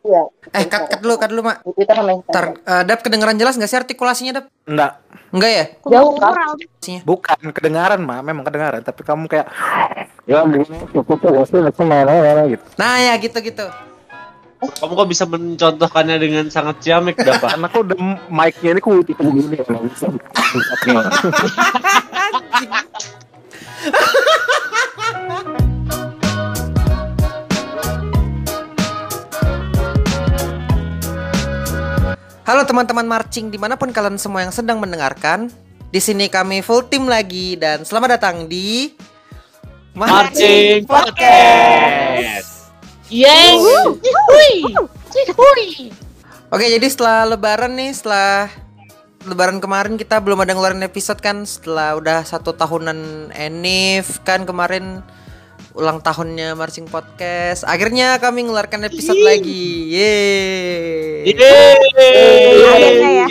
Iya. Eh, cut, cut dulu, cut dulu, Mak. Di Twitter sama Ntar, eh, Dap kedengeran jelas nggak sih artikulasinya, Dap? Enggak, Enggak ya? Jauh, Kak. Bukan kedengaran mah, memang kedengaran, tapi kamu kayak ya gitu. Nah, ya gitu-gitu. Kamu kok bisa mencontohkannya dengan sangat ciamik, Dapat? Karena aku udah mic-nya ini ku tipe begini bisa. Halo teman-teman marching di mana pun kalian semua yang sedang mendengarkan. Di sini kami full tim lagi dan selamat datang di Marching Podcast. Yeay. Hui. Hui. Oke, jadi setelah lebaran nih, setelah lebaran kemarin kita belum ada ngeluarin episode kan setelah udah satu tahunan Enif kan kemarin ulang tahunnya Marching Podcast. Akhirnya kami ngeluarkan episode lagi. Yeay. Akhirnya ya.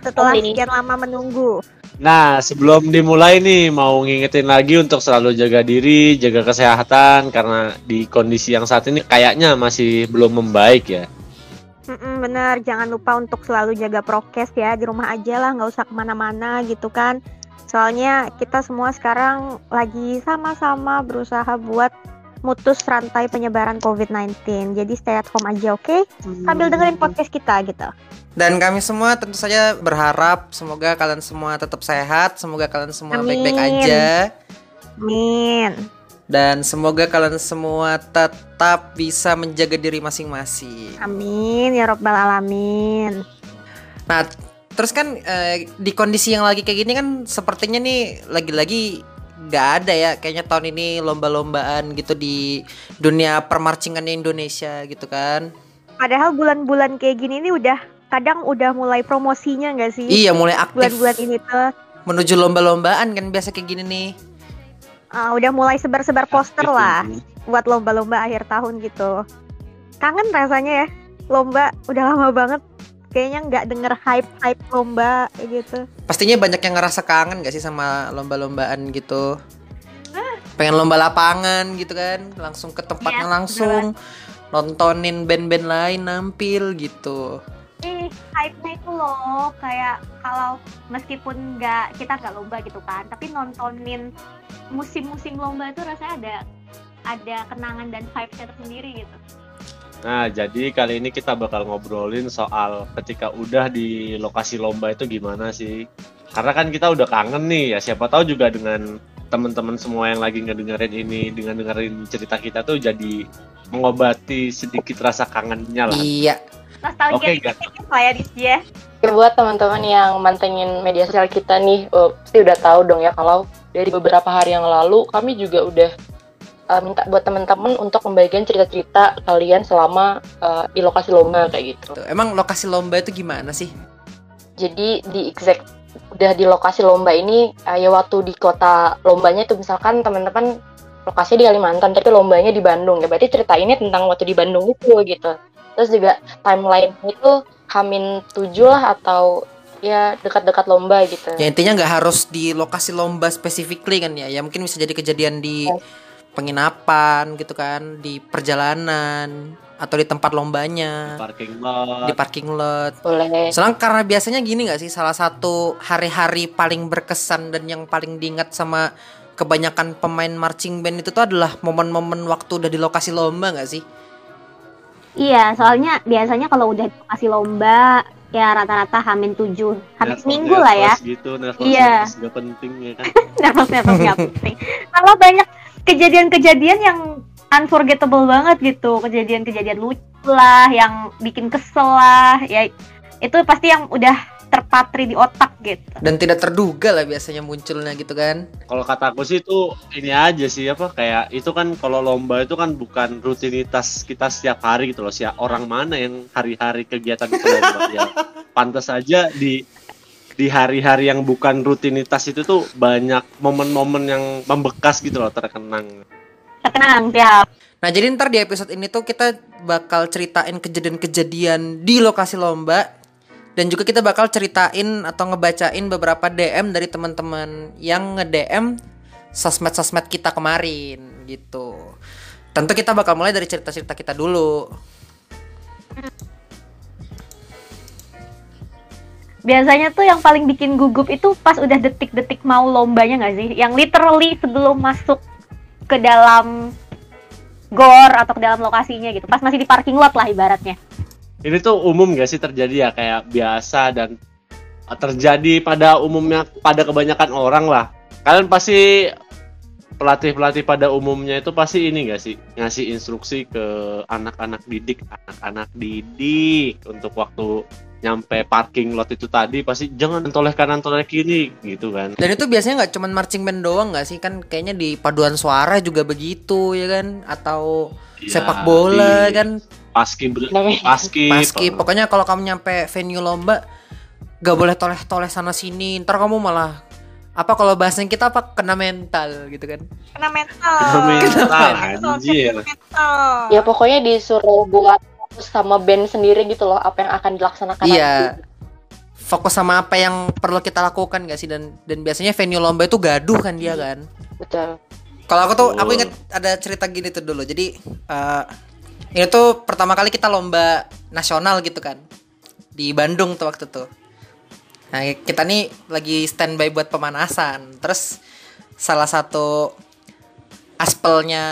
Setelah sekian lama menunggu. Nah, sebelum dimulai nih, mau ngingetin lagi untuk selalu jaga diri, jaga kesehatan, karena di kondisi yang saat ini kayaknya masih belum membaik ya. Mm-mm, bener, jangan lupa untuk selalu jaga prokes ya di rumah aja lah, nggak usah ke mana-mana gitu kan. Soalnya kita semua sekarang lagi sama-sama berusaha buat mutus rantai penyebaran COVID-19. Jadi stay at home aja, oke? Sambil dengerin podcast kita gitu. Dan kami semua tentu saja berharap semoga kalian semua tetap sehat, semoga kalian semua baik-baik aja. Amin. Dan semoga kalian semua tetap bisa menjaga diri masing-masing. Amin ya robbal alamin. Nah, terus kan eh, di kondisi yang lagi kayak gini kan sepertinya nih lagi-lagi nggak ada ya kayaknya tahun ini lomba-lombaan gitu di dunia permarcingan Indonesia gitu kan. Padahal bulan-bulan kayak gini nih udah kadang udah mulai promosinya nggak sih? Iya, mulai aktif Bulan-bulan ini tuh menuju lomba-lombaan kan biasa kayak gini nih. uh, udah mulai sebar-sebar poster Aktif lah ini. buat lomba-lomba akhir tahun gitu. Kangen rasanya ya lomba udah lama banget kayaknya nggak denger hype-hype lomba kayak gitu. Pastinya banyak yang ngerasa kangen gak sih sama lomba-lombaan gitu. Pengen lomba lapangan gitu kan, langsung ke tempatnya Iya, langsung nontonin band-band lain nampil gitu. Eh, hype-nya itu loh kayak kalau meskipun nggak kita nggak lomba gitu kan, tapi nontonin musim-musim lomba itu rasanya ada ada kenangan dan vibes-nya tersendiri gitu. Nah, jadi kali ini kita bakal ngobrolin soal ketika udah di lokasi lomba itu gimana sih? Karena kan kita udah kangen nih ya, siapa tahu juga dengan teman-teman semua yang lagi ngedengerin ini dengan dengerin cerita kita tuh jadi mengobati sedikit rasa kangennya lah. Iya, Nostalgia Oke, dikit Gat. lah ya ya. Ya, buat teman-teman yang mantengin media sosial kita nih, eh, pasti udah tahu dong ya kalau dari beberapa hari yang lalu kami juga udah eh, minta buat teman-teman untuk membagikan cerita-cerita kalian selama eh, di lokasi lomba kayak gitu. Tuh, Emang lokasi lomba itu gimana sih? Jadi di exact udah di lokasi lomba ini eh, ya waktu di kota lombanya itu misalkan teman-teman lokasinya di Kalimantan tapi lombanya di Bandung ya berarti cerita ini tentang waktu di Bandung itu gitu. Terus juga timeline itu Hamin tujuh lah atau ya dekat-dekat lomba gitu. Ya intinya nggak harus di lokasi lomba specifically kan ya. Ya mungkin bisa jadi kejadian di Yes. Penginapan gitu kan, di perjalanan atau di tempat lombanya, Parking lot. di parking lot. Boleh. Soalnya karena biasanya gini nggak sih salah satu hari-hari paling berkesan dan yang paling diingat sama kebanyakan pemain marching band itu tuh adalah momen-momen waktu udah di lokasi lomba nggak sih? Iya, soalnya biasanya kalau udah kasih lomba ya rata-rata hamin tujuh, hamin Nervous- seminggu lah ya. nervous gitu, nervous, Iya. nervous, nggak penting ya kan. nervous-nervous nggak penting. Kalau banyak kejadian-kejadian yang unforgettable banget gitu, kejadian-kejadian lucu lah, yang bikin kesel lah, ya itu pasti yang udah terpatri di otak gitu. Dan tidak terduga lah biasanya munculnya gitu kan. Kalau kata aku sih itu ini aja sih apa kayak itu kan kalau lomba itu kan bukan rutinitas kita setiap hari gitu loh. Siap orang mana yang hari-hari kegiatan itu lomba ya. Pantas aja di di hari-hari yang bukan rutinitas itu tuh banyak momen-momen yang membekas gitu loh terkenang. Tenang, siap. Nah jadi ntar di episode ini tuh kita bakal ceritain kejadian-kejadian di lokasi lomba dan juga kita bakal ceritain atau ngebacain beberapa DM dari teman-teman yang nge-DM sosmed-sosmed kita kemarin gitu. Tentu kita bakal mulai dari cerita-cerita kita dulu. Biasanya tuh yang paling bikin gugup itu pas udah detik-detik mau lombanya nggak sih? Yang literally sebelum masuk ke dalam gor atau ke dalam lokasinya gitu. Pas masih di parking lot lah ibaratnya. Ini tuh umum gak sih terjadi ya kayak biasa dan terjadi pada umumnya pada kebanyakan orang lah. Kalian pasti pelatih-pelatih pada umumnya itu pasti ini gak sih ngasih instruksi ke anak-anak didik, anak-anak didik untuk waktu nyampe parking lot itu tadi pasti jangan toleh kanan toleh kiri gitu kan. Dan itu biasanya nggak cuman marching band doang nggak sih? Kan kayaknya di paduan suara juga begitu ya kan? Atau Ya, sepak bola di kan? Paski paski. Paski. Pokoknya kalau kamu nyampe venue lomba gak boleh toleh-toleh sana sini. Ntar kamu malah apa kalau bahasanya kita apa? Kena mental gitu kan? Kena mental. Kena mental, Mental, anjir. mental. Ya pokoknya disuruh buat fokus sama band sendiri gitu loh apa yang akan dilaksanakan iya nanti. fokus sama apa yang perlu kita lakukan gak sih dan dan biasanya venue lomba itu gaduh kan dia kan Betul. Kalau aku tuh, aku Betul. inget ada cerita gini tuh dulu. Jadi eh ini tuh pertama kali kita lomba nasional gitu kan di Bandung tuh waktu tuh. Nah kita nih lagi standby buat pemanasan. Terus salah satu aspelnya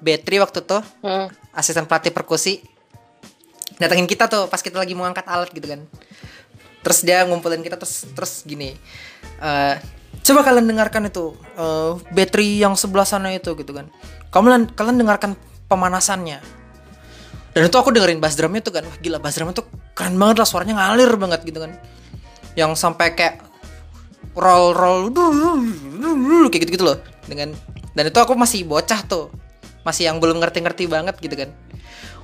Betri waktu tuh Hmm. asisten pelatih perkusi datengin kita tuh pas kita lagi mau angkat alat gitu kan. Terus dia ngumpulin kita terus terus gini eh, coba kalian dengarkan itu eh, battery yang sebelah sana itu gitu kan. Kamu kalian dengarkan pemanasannya. Dan itu aku dengerin bass drumnya tuh kan wah gila bass drumnya tuh keren banget lah suaranya ngalir banget gitu kan. Yang sampai kayak roll roll kayak gitu gitu loh dengan dan itu aku masih bocah tuh masih yang belum ngerti-ngerti banget gitu kan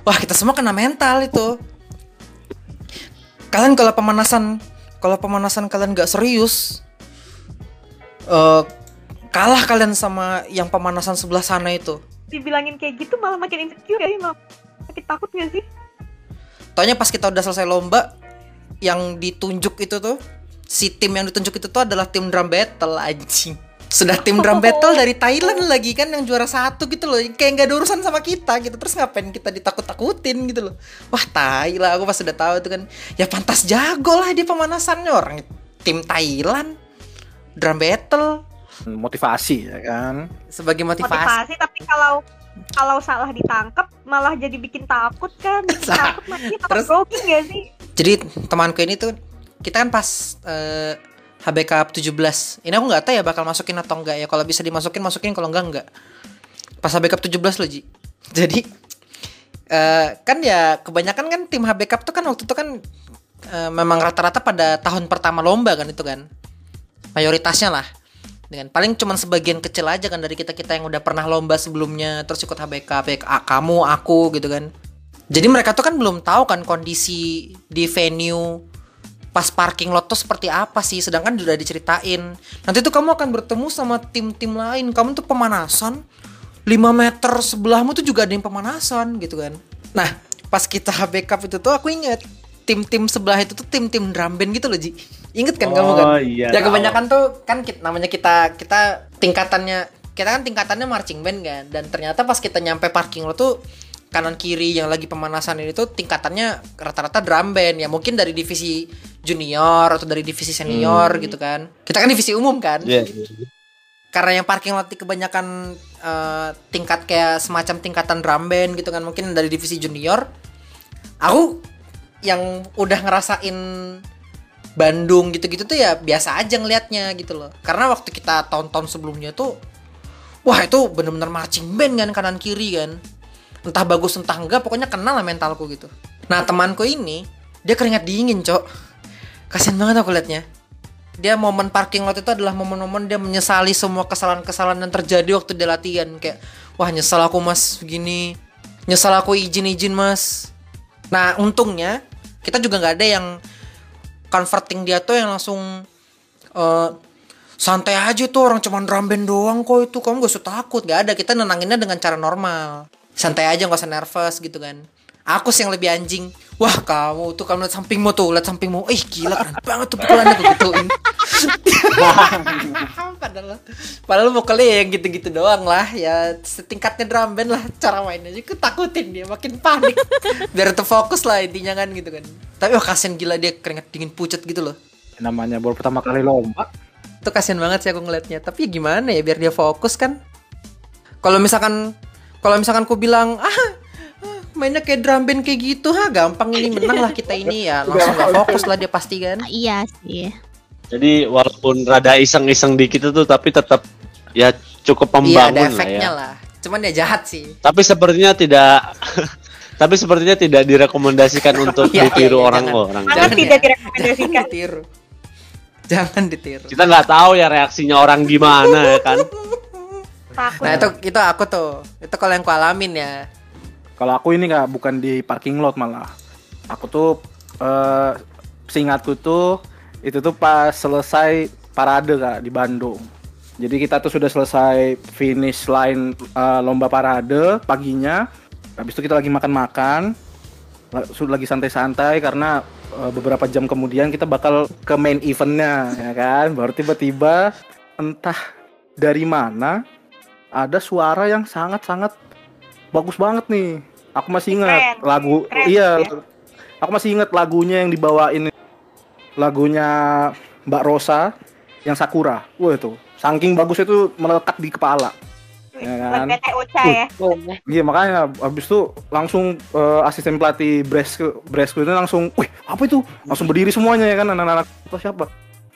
wah kita semua kena mental itu kalian kalau pemanasan kalau pemanasan kalian gak serius eh kalah kalian sama yang pemanasan sebelah sana itu Dibilangin kayak gitu malah makin insecure ya, malah makin takut gak sih? Taunya pas kita udah selesai lomba yang ditunjuk itu tuh si tim yang ditunjuk itu tuh adalah tim drum battle anjing. Sudah tim drum battle dari Thailand lagi kan yang juara satu gitu loh. Kayak nggak ada urusan sama kita gitu. Terus ngapain kita ditakut-takutin gitu loh. Wah, tai lah aku pas udah tahu itu kan. Ya pantas jago lah dia pemanasannya orang tim Thailand. Drum battle motivasi ya kan sebagai motivasi. Motivasi tapi kalau kalau salah ditangkap malah jadi bikin takut kan bikin takut mati takut terus- gak sih Jadi temanku ini tuh kita kan pas eh, HBK 17. Ini aku nggak tahu ya bakal masukin atau enggak ya. Kalau bisa dimasukin masukin kalau enggak enggak. Pas HBK 17 loh Ji. Jadi eh, kan ya kebanyakan kan tim HBK tuh kan waktu itu kan eh, memang rata-rata pada tahun pertama lomba kan itu kan. Mayoritasnya lah. Dengan paling cuman sebagian kecil aja kan dari kita-kita yang udah pernah lomba sebelumnya terus ikut HBK, HBK ah, kamu, aku gitu kan. Jadi mereka tuh kan belum tahu kan kondisi di venue pas parking lot tuh seperti apa sih? Sedangkan udah diceritain. Nanti tuh kamu akan bertemu sama tim-tim lain. Kamu tuh pemanasan. 5 meter sebelahmu tuh juga ada yang pemanasan gitu kan? Nah pas kita HB Cup itu tuh aku inget tim-tim sebelah itu tuh tim-tim drum band gitu loh Ji. Inget kan kamu kan? Oh, iya, ya tahu. kebanyakan tuh kan kit- namanya kita kita tingkatannya kita kan tingkatannya marching band kan? Dan ternyata pas kita nyampe parking lot tuh kanan kiri yang lagi pemanasan ini tuh tingkatannya rata-rata drum band. Ya mungkin dari divisi junior atau dari divisi senior gitu kan. Kita kan divisi umum kan? Iya, iya. karena yang parking lot kebanyakan eh, tingkat kayak semacam tingkatan drum band gitu kan mungkin dari divisi junior. Aku yang udah ngerasain Bandung gitu-gitu tuh ya biasa aja ngelihatnya gitu loh. Karena waktu kita tahun-tahun sebelumnya tuh wah itu bener-bener marching band kan kanan kiri kan entah bagus entah enggak pokoknya kenal lah mentalku gitu. Nah temanku ini dia keringat dingin cok. Kasian banget aku liatnya. Dia momen parking lot itu adalah momen-momen dia menyesali semua kesalahan-kesalahan yang terjadi waktu dia latihan. Kayak wah nyesal aku mas begini nyesal aku izin-izin mas. Nah untungnya kita juga nggak ada yang converting dia tuh yang langsung eh, santai aja tuh orang cuman drum band doang kok itu. Kamu gak usah takut. Gak ada kita nenanginnya dengan cara normal santai aja gak usah nervous gitu kan. Aku sih yang lebih anjing. Wah kamu tuh kamu lihat sampingmu tuh lihat sampingmu. Ih gila keren banget tuh pukulannya tuh gituin. Padahal. Padahal vokalnya ya yang gitu-gitu doang lah. Ya setingkatnya drum band lah. Cara mainnya juga takutin dia makin panik. Biar terfokus lah intinya kan gitu kan. Tapi wah kasian gila dia keringat dingin pucat gitu loh. Namanya baru pertama kali lomba. Itu kasihan banget sih aku ngeliatnya. Tapi ya gimana ya biar dia fokus kan? Kalau misalkan kalau misalkan ku bilang ah ah, mainnya kayak drum band kayak gitu ha gampang ini menang lah kita ini ya langsung gak fokus lah dia pasti kan Ah, iya sih. Jadi walaupun rada iseng-iseng dikit itu tapi tetap ya cukup iya ada pembangun lah ya. efeknya lah cuman ya jahat sih Tapi sepertinya tidak tapi sepertinya tidak direkomendasikan untuk Iya, iya, ditiru iya, orang-orang. Sangat Jangan tidak ya. direkomendasikan. ditiru jangan ditiru Kita nggak tahu ya reaksinya orang gimana ya kan. Takut. nah itu itu aku tuh itu kalau yang ku alamin ya Kalau aku ini nggak bukan di parking lot malah. Aku tuh eh seingatku tuh itu tuh pas selesai parade kak di Bandung. Jadi kita tuh sudah selesai finish line eh, lomba parade paginya. Habis itu kita lagi makan-makan. Sudah lagi santai-santai karena eh, beberapa jam kemudian kita bakal ke main eventnya ya kan. Baru tiba-tiba entah dari mana ada suara yang sangat-sangat bagus banget nih. Aku masih ingat Keren. lagu Keren, iya. ya. Aku masih ingat lagunya yang dibawain lagunya Mbak Rosa yang Sakura. Wah itu, saking bagusnya itu melekat di kepala. Ya kan? Ocha ya. Iya makanya habis itu langsung eh, asisten pelatih Bresku Bresku itu langsung, wih apa itu? Langsung berdiri semuanya ya kan anak-anak apa siapa?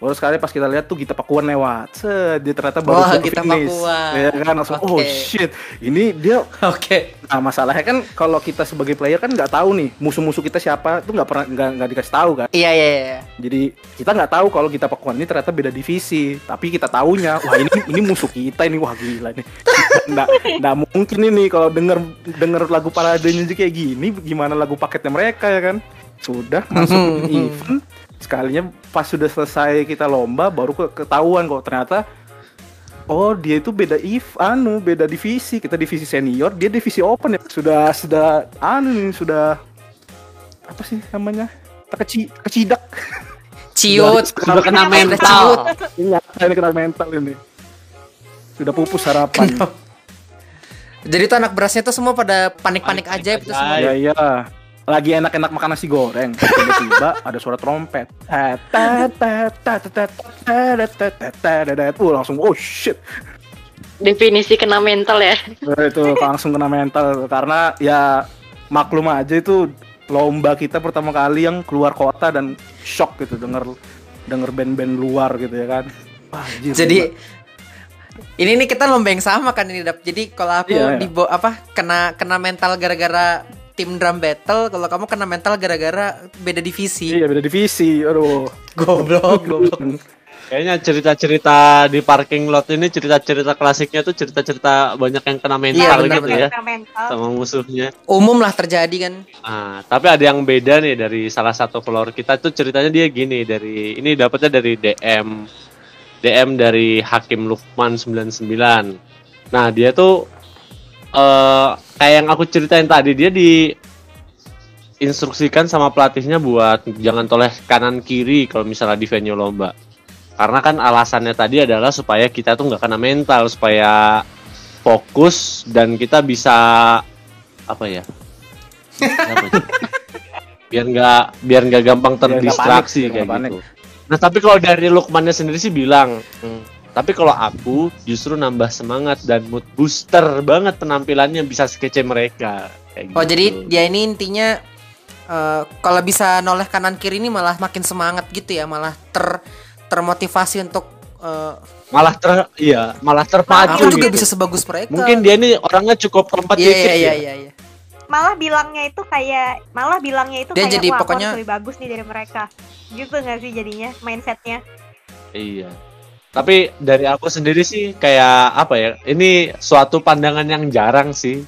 Baru sekali pas kita lihat tuh Gita Pakuan lewat, Set, dia ternyata baru Wah, ke Gita finish. Pakuan. Ya kan langsung, oh Oke. shit, ini dia oke Nah masalahnya kan kalau kita sebagai player kan nggak tahu nih musuh-musuh kita siapa itu nggak pernah nggak nggak dikasih tahu kan. iya iya iya Jadi kita nggak tahu kalau kita Pakuan ini ternyata beda divisi. Tapi kita taunya, wah ini ini musuh kita ini wah gila nih. Nggak nggak mungkin ini kalau denger denger lagu paradenya aja kayak gini, gimana lagu paketnya mereka ya kan? Sudah masuk ke event sekalinya pas sudah selesai kita lomba baru ke- ketahuan kok ternyata Oh dia itu beda if anu beda divisi kita divisi senior dia divisi open ya sudah sudah anu nih sudah apa sih namanya keci kecidak ciut Sudah kena Udah mental. ciut. Iya, ini kena mental ini. Sudah pupus harapan. jadi tuh anak berasnya tuh semua pada panik-panik aja itu semua Iya, iya lagi enak-enak makan nasi goreng tiba-tiba ada suara trompet uh langsung oh shit definisi kena mental ya itu langsung kena mental karena ya maklum aja itu lomba kita pertama kali yang keluar kota dan shock gitu denger denger band-band luar gitu ya kan Wah, jadi ini nih kita lomba yang sama kan ini dap jadi kalau aku iya, iya. di apa kena kena mental gara-gara tim drum battle kalau kamu kena mental gara-gara beda divisi iya beda divisi. Aduh. goblok goblok Kayaknya cerita-cerita di parking lot ini cerita-cerita klasiknya tuh cerita-cerita banyak yang kena mental Iya, benar, gitu benar. ya Kena mental. sama musuhnya. umum lah terjadi kan Ah, tapi ada yang beda nih dari salah satu follower kita tuh ceritanya dia gini dari ini dapatnya dari DM DM dari Hakim Lukman 99. Nah, dia tuh eh kayak yang aku ceritain tadi dia di instruksikan sama pelatihnya buat jangan toleh kanan kiri kalau misalnya di venue lomba. Karena kan alasannya tadi adalah supaya kita tuh nggak kena mental, supaya fokus dan kita bisa apa ya? Sih? biar nggak biar nggak gampang Biar terdistraksi panik, kayak gitu. Nah tapi kalau dari Lukmannya sendiri sih bilang, "Hmm, tapi kalau aku justru nambah semangat dan mood booster banget penampilannya bisa skece mereka. Kayak oh gitu. jadi dia ini intinya eh, kalau bisa noleh kanan kiri ini malah makin semangat gitu ya malah ter termotivasi untuk eh, malah ter iya malah terpacu aku juga gitu. bisa sebagus mereka Mungkin dia ini orangnya cukup iya kompetitif iya iya ya. iya iya. Malah bilangnya itu kayak malah bilangnya itu Dia kayak jadi wah pokoknya- lebih bagus nih dari mereka. Gitu nggak sih jadinya mindsetnya? Iya. Tapi dari aku sendiri sih kayak apa ya? Ini suatu pandangan yang jarang sih.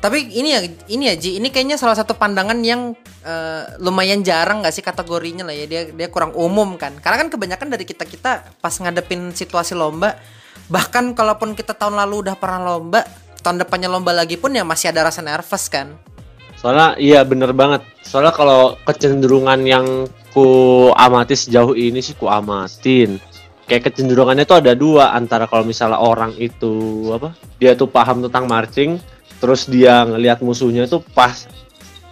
Tapi ini ya, ini ya Ji, ini kayaknya salah satu pandangan yang eh, lumayan jarang nggak sih kategorinya lah ya. Dia dia kurang umum kan. Karena kan kebanyakan dari kita kita pas ngadepin situasi lomba, bahkan kalaupun kita tahun lalu udah pernah lomba, tahun depannya lomba lagi pun ya masih ada rasa nervous kan. Soalnya iya bener banget. Soalnya kalau kecenderungan yang ku amati sejauh ini sih ku amatin. Kayak kecenderungannya tuh ada dua antara kalau misalnya orang itu apa? Dia tuh paham tentang marching, terus dia ngelihat musuhnya tuh pas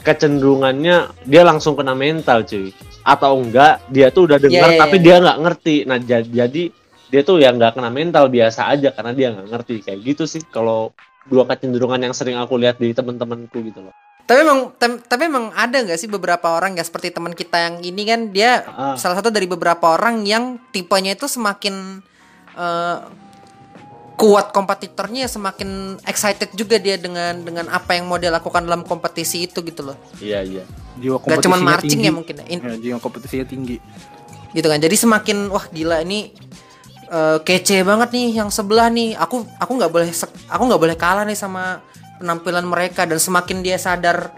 kecenderungannya dia langsung kena mental cuy. atau enggak dia tuh udah dengar Iya, iya, tapi dia nggak ngerti nah ja- jadi dia tuh yang nggak kena mental biasa aja karena dia nggak ngerti kayak gitu sih kalau dua kecenderungan yang sering aku lihat di teman-temanku gitu loh Tapi emang tapi emang ada nggak sih beberapa orang ya seperti teman kita yang ini kan dia Ah. salah satu dari beberapa orang yang tipenya itu semakin eh, kuat kompetitornya semakin excited juga dia dengan dengan apa yang mau dia lakukan dalam kompetisi itu gitu loh. iya iya Gak Jiwa kompetisinya cuman marching tinggi. ya mungkin ya. In- Ya, jiwa kompetisinya tinggi. gitu kan. Jadi semakin wah gila ini eh, kece banget nih yang sebelah nih. Aku aku nggak boleh aku nggak boleh kalah nih sama penampilan mereka dan semakin dia sadar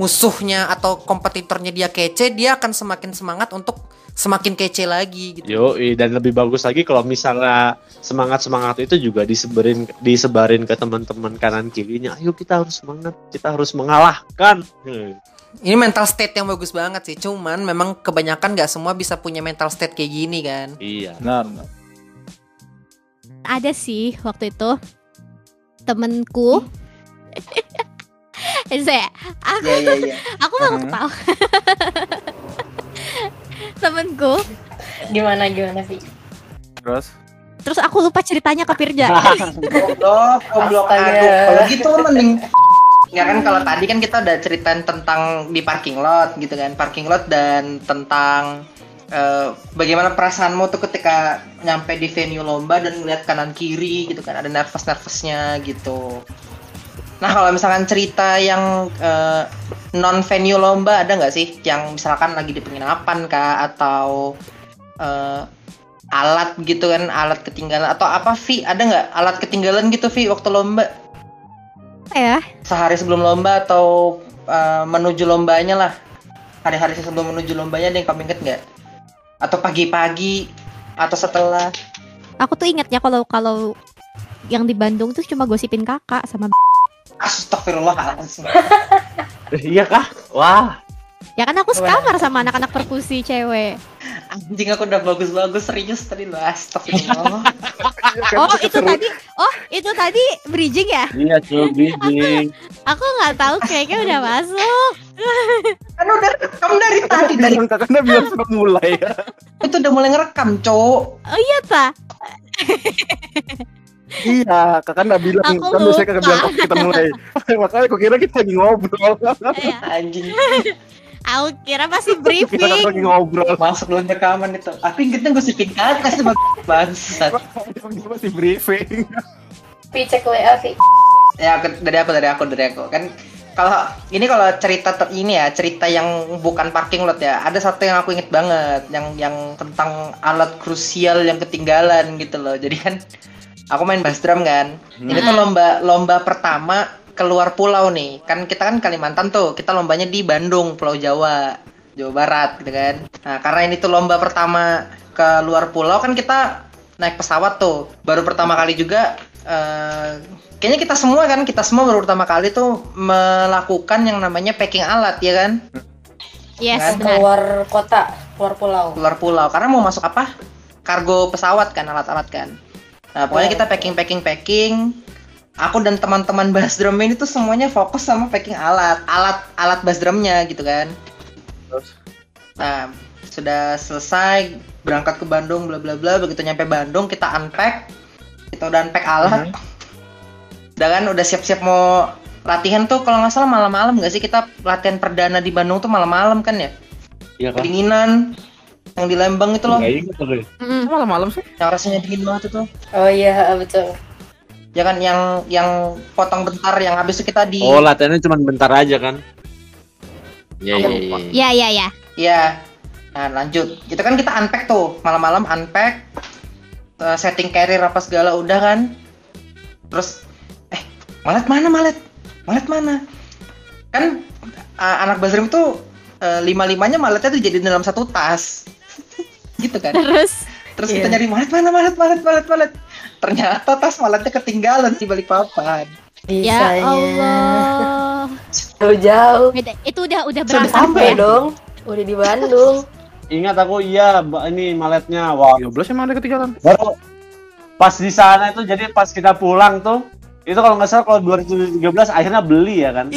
musuhnya atau kompetitornya dia kece, dia akan semakin semangat untuk semakin kece lagi gitu. Yo, dan lebih bagus lagi kalau misalnya semangat semangat itu juga disebarin disebarin ke teman-teman kanan kirinya. Ayo kita harus semangat, kita harus mengalahkan. Hmm. Ini mental state yang bagus banget sih. Cuman memang kebanyakan nggak semua bisa punya mental state kayak gini kan. Iya. Benar. benar. ada sih waktu itu temenku Eh, saya aku Iya iya iya. aku mau Hmm. ketawa temenku Gimana gimana sih? Terus terus aku lupa ceritanya ke Pirja Goblok, goblok aduh. Kalau gitu mending Ya kan kalau tadi kan kita udah ceritain tentang di parking lot gitu kan, parking lot dan tentang eh, bagaimana perasaanmu tuh ketika nyampe di venue lomba dan ngeliat kanan kiri gitu kan, ada nervous nervousnya gitu. Nah kalau misalkan cerita yang non venue lomba ada nggak sih? Yang misalkan lagi di penginapan kah? Atau eh, alat gitu kan alat ketinggalan. Atau apa Vi? Ada nggak alat ketinggalan gitu Vi waktu lomba? Ya. Sehari sebelum lomba atau uh, menuju lombanya lah? Hari-hari sebelum menuju lombanya ada yang kamu inget nggak? Atau pagi-pagi? Atau setelah? Aku tuh ingatnya kalau kalau yang di Bandung tuh cuma gosipin kakak sama Astagfirullahaladzim. Iya kah? Wah. ya kan aku sekamar sama anak-anak perkusi cewek. Anjing aku udah bagus-bagus serius tadi lo astagfirullah. Oh itu tadi oh itu tadi bridging ya? Iya cuy, bridging. aku nggak tahu kayaknya udah masuk. Kan udah rekam dari tadi dari Karena biar sudah mulai ya. itu udah mulai ngerekam cowok. Oh iya ta Iya, kakak nggak bilang Aku kan biasanya kakak bilang oh, kita mulai. Makanya aku kira kita lagi ngobrol. Iya. anjing aku kira masih kita briefing lagi ngobrol. masuk belum rekaman itu aku ingetnya gosipin kakak sama bangsat Kita masih briefing. Vi cek WA Vi. ya aku- dari aku dari aku dari aku kan kalau ini kalau cerita ter- ini ya cerita yang bukan parking lot ya ada satu yang aku inget banget yang yang tentang alat krusial yang ketinggalan gitu loh jadi kan aku main bass drum kan. Ini tuh lomba lomba pertama keluar pulau nih. Kan kita kan Kalimantan tuh kita lombanya di Bandung Pulau Jawa Jawa Barat gitu kan. Nah karena ini tuh lomba pertama ke luar pulau kan kita naik pesawat tuh. Baru pertama kali juga eh, kayaknya kita semua kan kita semua baru pertama kali tuh melakukan yang namanya packing alat ya kan? Yes Kan? benar Keluar kota, keluar pulau. keluar pulau. Karena mau masuk apa? Kargo pesawat kan alat-alat kan nah pokoknya kita packing packing packing. Aku dan teman-teman bass drum ini tuh semuanya fokus sama packing alat. Alat alat bass drumnya gitu kan. Terus? nah sudah selesai berangkat ke Bandung bla bla bla. Begitu nyampe Bandung kita unpack. Kita udah unpack alat. Udah kan udah siap-siap mau latihan tuh kalau nggak salah malam-malam nggak sih? Kita latihan perdana di Bandung tuh malam-malam kan ya? Iya kah? kedinginan yang di Lembang itu loh ingat. Mm-mm. Malam-malam sih. yang rasanya dingin banget itu Oh iya betul. ya kan yang yang potong bentar yang habis itu kita di Oh, latihannya cuma bentar aja kan? Iya, iya, iya. ya ya ya ya nah lanjut itu kan kita unpack tuh malam-malam unpack eh, setting carrier apa segala udah kan terus eh malet mana malet malet mana kan eh, anak basrim tuh lima limanya maletnya tuh jadi dalam satu tas gitu kan terus terus kita Iya. nyari malet mana malet malet malet malet ternyata tas maletnya ketinggalan di balik papan ya Bisanya. Allah Jauh-jauh. Itu udah udah Sudah berangkat sampai ya? dong. Udah di Bandung. Ingat aku iya, Mbak, ini maletnya. Wah, 13 emang ada ketinggalan. baru pas di sana itu jadi pas kita pulang tuh itu kalau nggak salah kalau 2013 akhirnya beli ya kan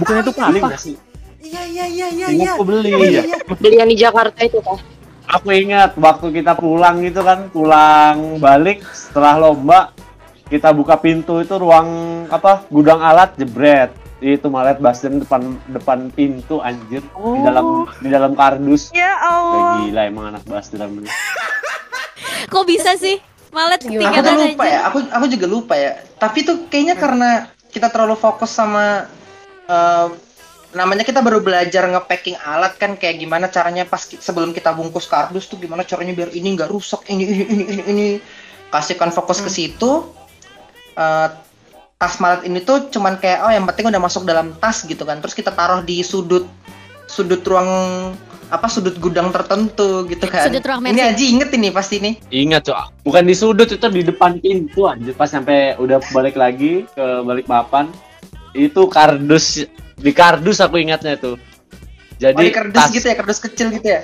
Bukannya itu beli apa? nggak sih Iya iya iya iya iya. aku beli. Iya, iya. Beli yang di Jakarta itu kan. Aku ingat waktu kita pulang gitu kan, pulang balik setelah lomba, kita buka pintu itu ruang apa gudang alat jebret. Itu malet basden depan depan pintu anjir di dalam di dalam kardus. Ya Kayak Allah. gila emang anak basden bener. Kok bisa sih? Malet Aku tuh ketinggalan lupa aja. ya, aku aku juga lupa ya. Tapi tuh kayaknya karena kita terlalu fokus sama eh, namanya kita baru belajar nge-packing alat kan kayak gimana caranya pas ki- sebelum kita bungkus kardus tuh gimana caranya biar ini nggak rusak ini ini ini ini, ini. kasihkan fokus ke situ Eh, tas malet ini tuh cuman kayak oh yang penting udah masuk dalam tas gitu kan terus kita taruh di sudut sudut ruang apa sudut gudang tertentu gitu kan Sudut ruang ini. Aji inget ini pasti nih Ingat tuh, bukan di sudut itu di depan pintu anjir pas sampai udah balik lagi ke balik papan. Itu kardus di kardus aku ingatnya tuh. Jadi oh di kardus tas, gitu ya kardus kecil gitu ya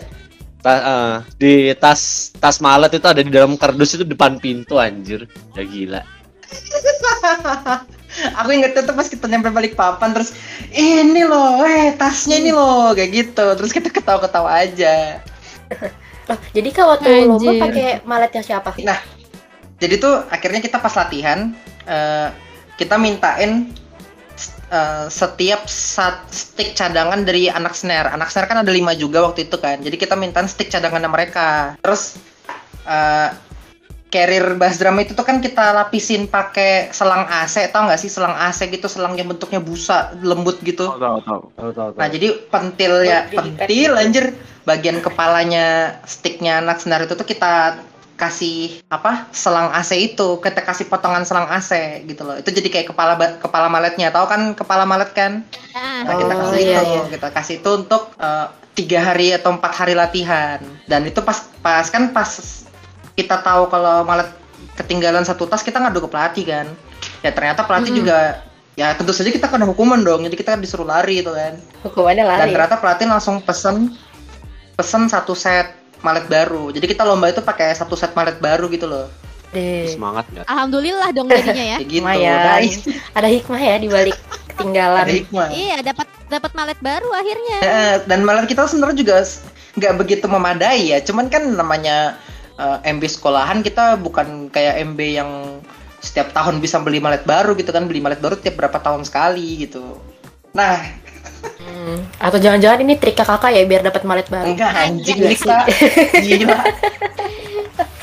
ta- eh, di tas tas malet itu ada di dalam kardus itu depan pintu anjir. Ya gila. aku inget tuh pas kita nyampe balik papan terus ini loh eh tasnya ini loh kayak gitu terus kita ketawa-ketawa aja Oh, Loh, jadi kak waktu lomba Anjir. pakai maletnya siapa? jadi tuh akhirnya kita pas latihan eh, kita mintain eh, setiap sat stick cadangan dari anak snare anak snare kan ada lima juga waktu itu kan. Jadi kita mintain stick cadangan mereka. Terus eh, carrier bass drum itu tuh kan kita lapisin pakai selang AC tau nggak sih? Selang AC gitu selang yang bentuknya busa lembut gitu. Tahu tahu tahu. Tahu tahu Nah jadi pentil ya pentil. anjir. Bagian kepalanya sticknya anak senar itu tuh kita kasih apa selang AC itu kita kasih potongan selang AC gitu loh. Itu jadi kayak kepala kepala maletnya. Tahu kan kepala malet kan? Ah, nah kita Oh, kasih iya, itu iya. kita kasih itu untuk eh, tiga hari atau empat hari latihan. Dan itu pas pas kan pas kita tahu kalau malet ketinggalan satu tas kita ngadu ke pelatih kan. Ya ternyata pelatih Mm-mm. juga ya tentu saja kita kena hukuman dong. Jadi kita disuruh lari itu kan. Hukumannya dan lari. ternyata pelatih langsung pesen pesen satu set malet baru jadi kita lomba itu pakai satu set malet baru gitu loh Deh. semangat nggak? Alhamdulillah dong jadinya ya. kayak gitu Lumayan. Itu Ada hikmah ya di balik ketinggalan. ada hikmah Iya, dapat dapat malet baru akhirnya. Eh, dan malet kita sebenarnya juga nggak begitu memadai ya cuman kan namanya eh, MB sekolahan kita bukan kayak MB yang setiap tahun bisa beli malet baru gitu kan beli malet baru tiap berapa tahun sekali gitu nah Hmm. Atau jangan-jangan ini trik kakak ya biar dapat malet baru. enggak anjing nih sih. Kak. gila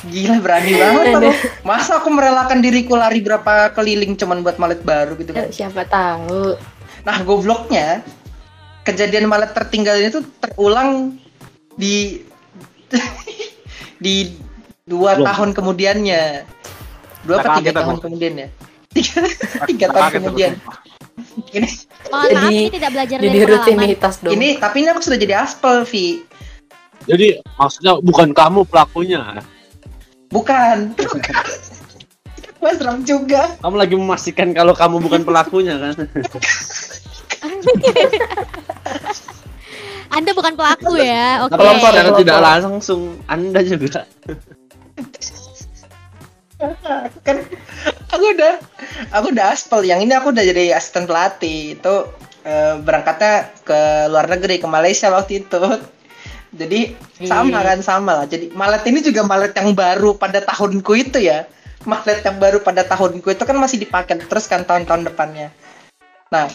gila berani banget aku masa aku merelakan diriku lari berapa keliling cuman buat malet baru gitu kan Siapa tahu. Nah, gobloknya kejadian malet tertinggal ini tuh terulang di di dua Belum. tahun kemudiannya. Dua apa tiga tahun kemudian ya? Tiga, tiga tahun kemudian. Ini, Mohon maaf Jadi- ini tidak belajar dari Jadi rutinitas dong. ini tapi ini aku sudah jadi aspal, Vi. Jadi maksudnya bukan kamu pelakunya. Bukan. Mas Ram juga. Kamu lagi memastikan kalau kamu bukan pelakunya kan? Anda bukan pelaku ya. Oke. Kalau secara pelopor. tidak langsung Anda juga. kan aku udah aku udah aspal. Yang ini aku udah jadi asisten pelatih. Itu eh, berangkatnya ke luar negeri ke Malaysia waktu itu. Jadi sama kan sama lah. Jadi malet ini juga malet yang baru pada tahunku itu ya. Malet yang baru pada tahunku itu kan masih dipakai terus kan tahun-tahun depannya. Nah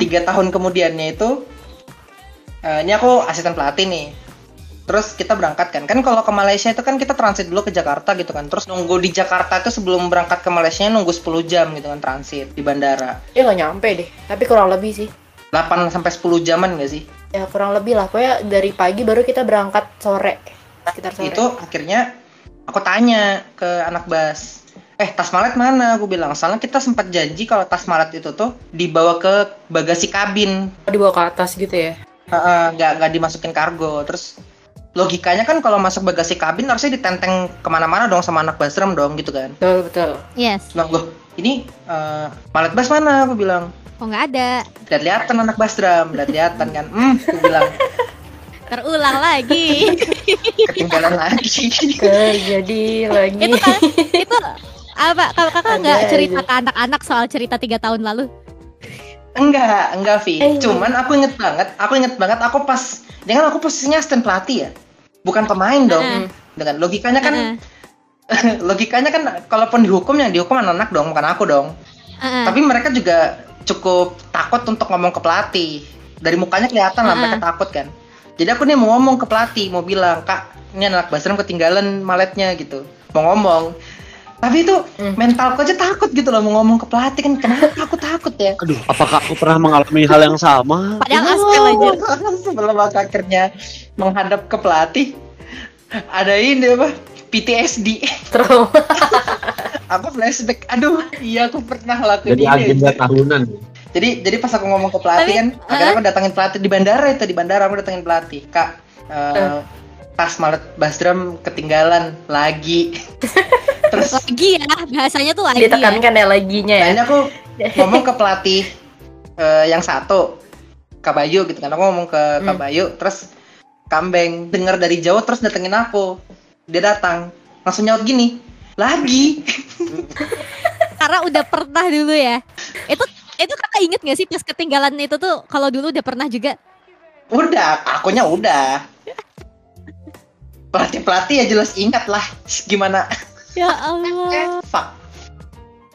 tiga tahun kemudiannya itu eh, ini aku asisten pelatih nih terus kita berangkat kan kan kalau ke Malaysia itu kan kita transit dulu ke Jakarta gitu kan terus nunggu di Jakarta itu sebelum berangkat ke Malaysia nunggu 10 jam gitu kan transit di bandara Ya nggak nyampe deh. Tapi kurang lebih sih. 8 sampai 10 jaman gak sih Ya kurang lebih lah. Pokoknya dari pagi baru kita berangkat sore. Sekitar sore. itu akhirnya aku tanya ke anak bas eh tas malet mana aku bilang soalnya kita sempat janji kalau tas malet itu tuh dibawa ke bagasi kabin dibawa ke atas gitu ya. Nggak nggak dimasukin kargo terus logikanya kan kalau masuk bagasi kabin harusnya ditenteng ke mana-mana dong sama anak basrem dong gitu kan Betul betul. Yes. bilang loh ini eh, malet bas mana aku bilang Oh nggak ada. lihat-lihatan anak basdram lihat-lihatan kan hmm aku bilang Terulang lagi. ketinggalan lagi Kejadi lagi. itu kan itu apa kalau kakak nggak cerita aja. ke anak-anak soal cerita tiga tahun lalu Enggak, enggak Vi. Eh. Cuman aku inget banget, aku inget banget aku pas dengan aku posisinya asisten pelatih ya. Bukan pemain dong. Heeh. Dengan logikanya kan Heeh. logikanya kan kalaupun dihukum yang dihukum anak-anak dong, bukan aku dong. Heeh. Tapi mereka juga cukup takut untuk ngomong ke pelatih. Dari mukanya kelihatan lah Heeh. mereka takut kan. Jadi aku nih mau ngomong ke pelatih, mau bilang, "Kak, ini anak Basram ketinggalan maletnya gitu." Mau ngomong. Tapi itu Hmm. mentalku aja takut gitu loh mau ngomong ke pelatih kan. Kenapa aku takut ya? Aduh, apakah aku pernah mengalami hal yang sama? Padahal aspel aja. Sebelum aku akhirnya menghadap ke pelatih, ada ini apa? PTSD. Trauma. Aku flashback. Aduh, iya aku pernah lakuin Jadi ini. agenda tahunan. Jadi jadi pas aku ngomong ke pelatih Tapi, kan, akhirnya aku datangin pelatih di bandara itu di bandara aku datangin pelatih. Kak, eh, tas malet Basdram ketinggalan lagi. Terus Lagi ya, bahasanya tuh lagi ya. Ditekankan ya laginya ya. aku ngomong ke pelatih eh, yang satu Kak Bayu gitu kan. Aku ngomong ke Kak Hmm. Bayu, terus Kambeng dengar dari jauh terus datengin aku. Dia datang, langsung nyaut gini. Lagi. Karena udah pernah dulu ya. Itu itu kakak inget gak sih pas ketinggalan itu tuh kalau dulu udah pernah juga Udah, akunya udah. Pelatih-pelatih ya jelas ingat lah gimana. Ya Allah. Fuck.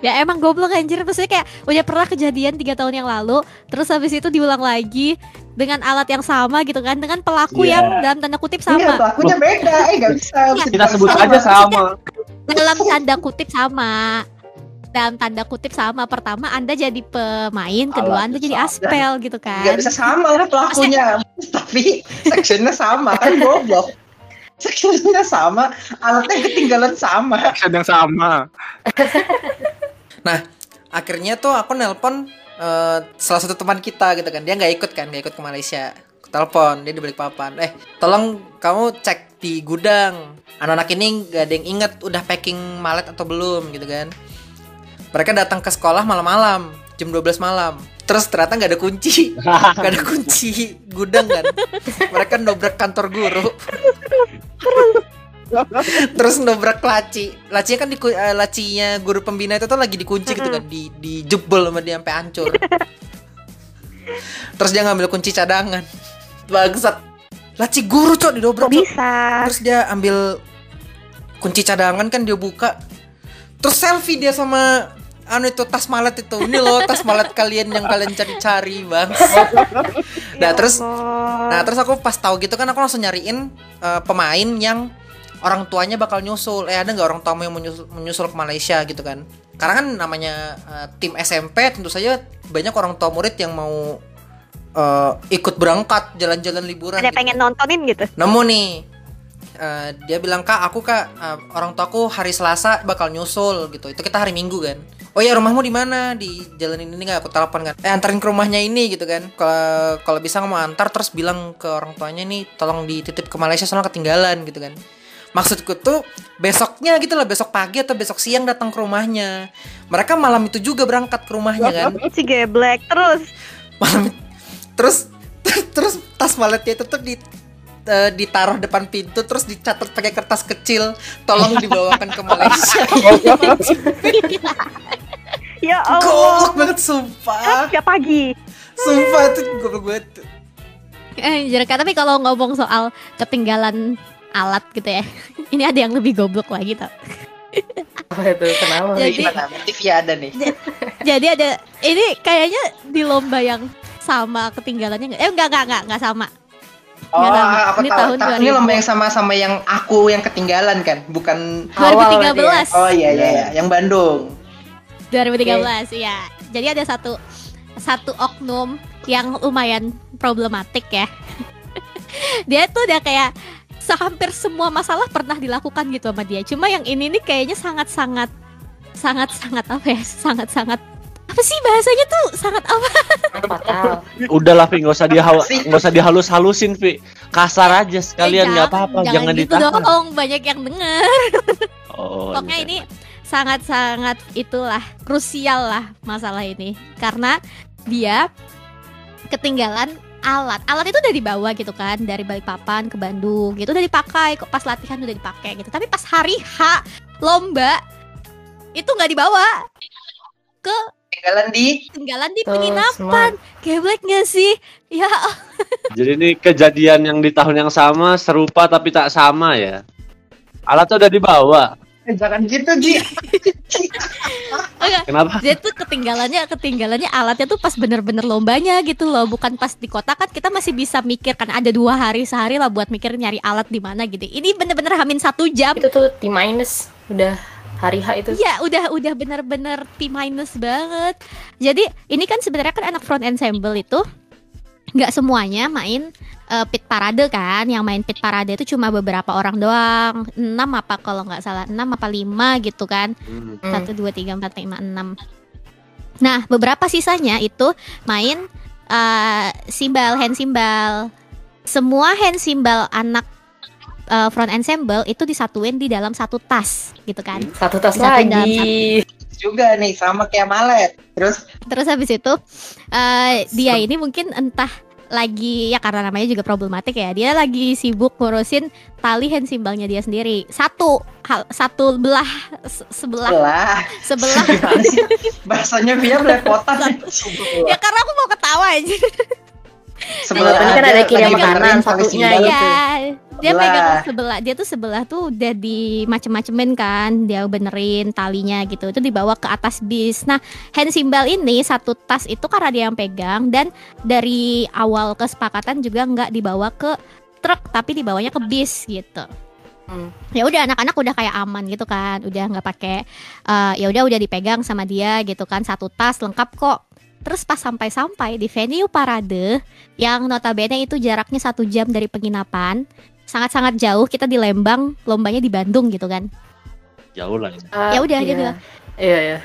Ya emang goblok anjir Maksudnya kayak udah pernah kejadian tiga tahun yang lalu Terus habis itu diulang lagi Dengan alat yang sama gitu kan Dengan pelaku Iya. yang dalam tanda kutip sama pelakunya beda. Eh, nggak bisa. Iya. Kita sebut aja sama. Dalam tanda kutip sama Dalam tanda kutip sama Pertama anda jadi pemain Kedua Alat anda jadi sama. aspel gitu Nggak kan bisa sama lah pelakunya. Tapi sectionnya sama kan goblok. Sectionnya sama, alatnya ketinggalan sama. Action yang sama. akhirnya tuh aku nelpon eh, salah satu teman kita gitu kan. Dia nggak ikut kan nggak ikut ke Malaysia. Telepon dia di balik papan. Eh tolong kamu cek di gudang. Anak-anak ini gak ada yang inget udah packing malet atau belum gitu kan. Mereka datang ke sekolah malam-malam jam 12 malam. Terus ternyata nggak ada kunci. Nggak ada kunci gudang kan. Mereka dobrak kantor guru terus dobrak laci. Lacinya kan di eh, lacinya guru pembina itu tuh lagi dikunci gitu kan. Di dijebol sama dia sampai hancur. Terus dia ngambil kunci cadangan. Bangsat. Laci guru cok didobrak Kok cok. bisa? terus dia ambil kunci cadangan kan dia buka. Terus selfie dia sama anu itu tas malet itu ini loh tas malet kalian yang kalian cari-cari bang nah Ya terus Allah. Nah terus aku pas tahu gitu kan aku langsung nyariin eh, pemain yang orang tuanya bakal nyusul. Eh ada nggak orang tuamu yang menyusul, menyusul ke Malaysia gitu kan? Karena kan namanya eh, tim SMP tentu saja banyak orang tua murid yang mau eh, ikut berangkat jalan-jalan liburan. ada gitu. pengen nontonin gitu. Nemu nih. Eh, dia bilang kak aku kak eh, orang tuaku hari Selasa bakal nyusul gitu. Itu kita hari Minggu kan. Oh ya rumahmu di mana? Di jalan ini nggak aku telepon kan. Eh antarin ke rumahnya ini gitu kan. Kalau kalau bisa kamu antar terus bilang ke orang tuanya nih tolong dititip ke Malaysia soalnya ketinggalan gitu kan. Maksudku tuh besoknya gitu lah besok pagi atau besok siang datang ke rumahnya. Mereka malam itu juga berangkat ke rumahnya kan. Si geblek terus. malam terus terus tas maletnya itu tuh di eh, ditaruh depan pintu terus dicatat pakai kertas kecil tolong dibawakan ke Malaysia Ya Allah. banget sumpah Setiap pagi. sumpah itu goblok banget Eh, tapi kalau ngomong soal ketinggalan alat gitu ya Ini ada yang lebih goblok lagi tau Apa itu? Kenapa? Jadi- ada nih. Jadi ada Ini kayaknya di lomba yang sama ketinggalannya nggak? Eh enggak, enggak, enggak, enggak sama Oh, lama. aku Ini tahu. tahun Ta- Ini 2000. lomba yang sama-sama yang aku yang ketinggalan kan, bukan 2013 Oh iya iya iya, yang Bandung. 2013 ya. Jadi ada satu satu oknum yang lumayan problematik ya. dia tuh udah kayak sehampir semua masalah pernah dilakukan gitu sama dia. Cuma yang ini nih kayaknya sangat-sangat sangat-sangat apa ya? Sangat-sangat apa sih bahasanya tuh sangat apa? Fatal. Udahlah, Vi, nggak usah Vi. nggak usah dihalus-halusin, Vi. Kasar aja sekalian Eh, nggak apa-apa, jangan, gitu ditahan. dong, banyak yang denger. Oh, Pokoknya iya. ini sangat-sangat itulah krusial lah masalah ini karena dia ketinggalan alat. Alat itu udah dibawa gitu kan dari Balikpapan ke Bandung gitu udah dipakai kok pas latihan udah dipakai gitu. Tapi pas hari H lomba itu nggak dibawa ke Ketinggalan di Ketinggalan di penginapan. Geblek gak sih? Ya Jadi ini kejadian yang di tahun yang sama serupa tapi tak sama ya. Alatnya udah dibawa. eh, jangan gitu Ji. enggak. Kenapa? Dia tuh ketinggalannya ketinggalannya alatnya tuh pas bener-bener lombanya gitu loh, bukan pas di kota kan kita masih bisa mikir kan ada dua hari sehari lah buat mikir nyari alat di mana gitu. Ini bener-bener hamin satu jam. Itu tuh T minus udah hari H itu. Iya, udah udah bener-bener T minus banget. Jadi ini kan sebenarnya kan anak front ensemble itu nggak semuanya main eh, pit parade kan. Yang main pit parade itu cuma beberapa orang doang. 6 apa kalau nggak salah 6 apa 5 gitu kan. Hmm. Hmm. satu dua tiga empat lima enam nah beberapa sisanya itu main eh, simbal hand simbal semua hand simbal anak eh, front ensemble itu disatuin di dalam satu tas gitu kan Satu tas Disatuin dalam lagi. juga nih sama kayak Malet. Terus terus habis itu eh, dia ini mungkin entah lagi ya karena namanya juga problematik ya dia lagi sibuk ngurusin tali hand simbalnya dia sendiri satu hal satu belah se- sebelah lah. sebelah Gimana sih? Bahasanya Via belepotan. ya karena aku mau ketawa aja Sebelah kan ada kiri sama kanan, satunya. Iya, dia Sebelah. pegang sebelah. Dia tuh sebelah tuh udah di macem-macemin kan, dia benerin talinya gitu. Itu dibawa ke atas bis. Nah, hand simbal ini satu tas itu karena dia yang pegang dan dari awal kesepakatan juga nggak dibawa ke truk tapi dibawanya ke bis gitu. Hmm. Ya udah anak-anak udah kayak aman gitu kan, udah nggak pakai eh, ya udah udah dipegang sama dia gitu kan satu tas lengkap kok. Terus pas sampai-sampai di venue parade yang notabene itu jaraknya satu jam dari penginapan, sangat-sangat jauh. Kita di Lembang, lombanya di Bandung gitu kan. Jauh lah ini. Ah, Ya udah, dia iya. bilang. Iya, iya.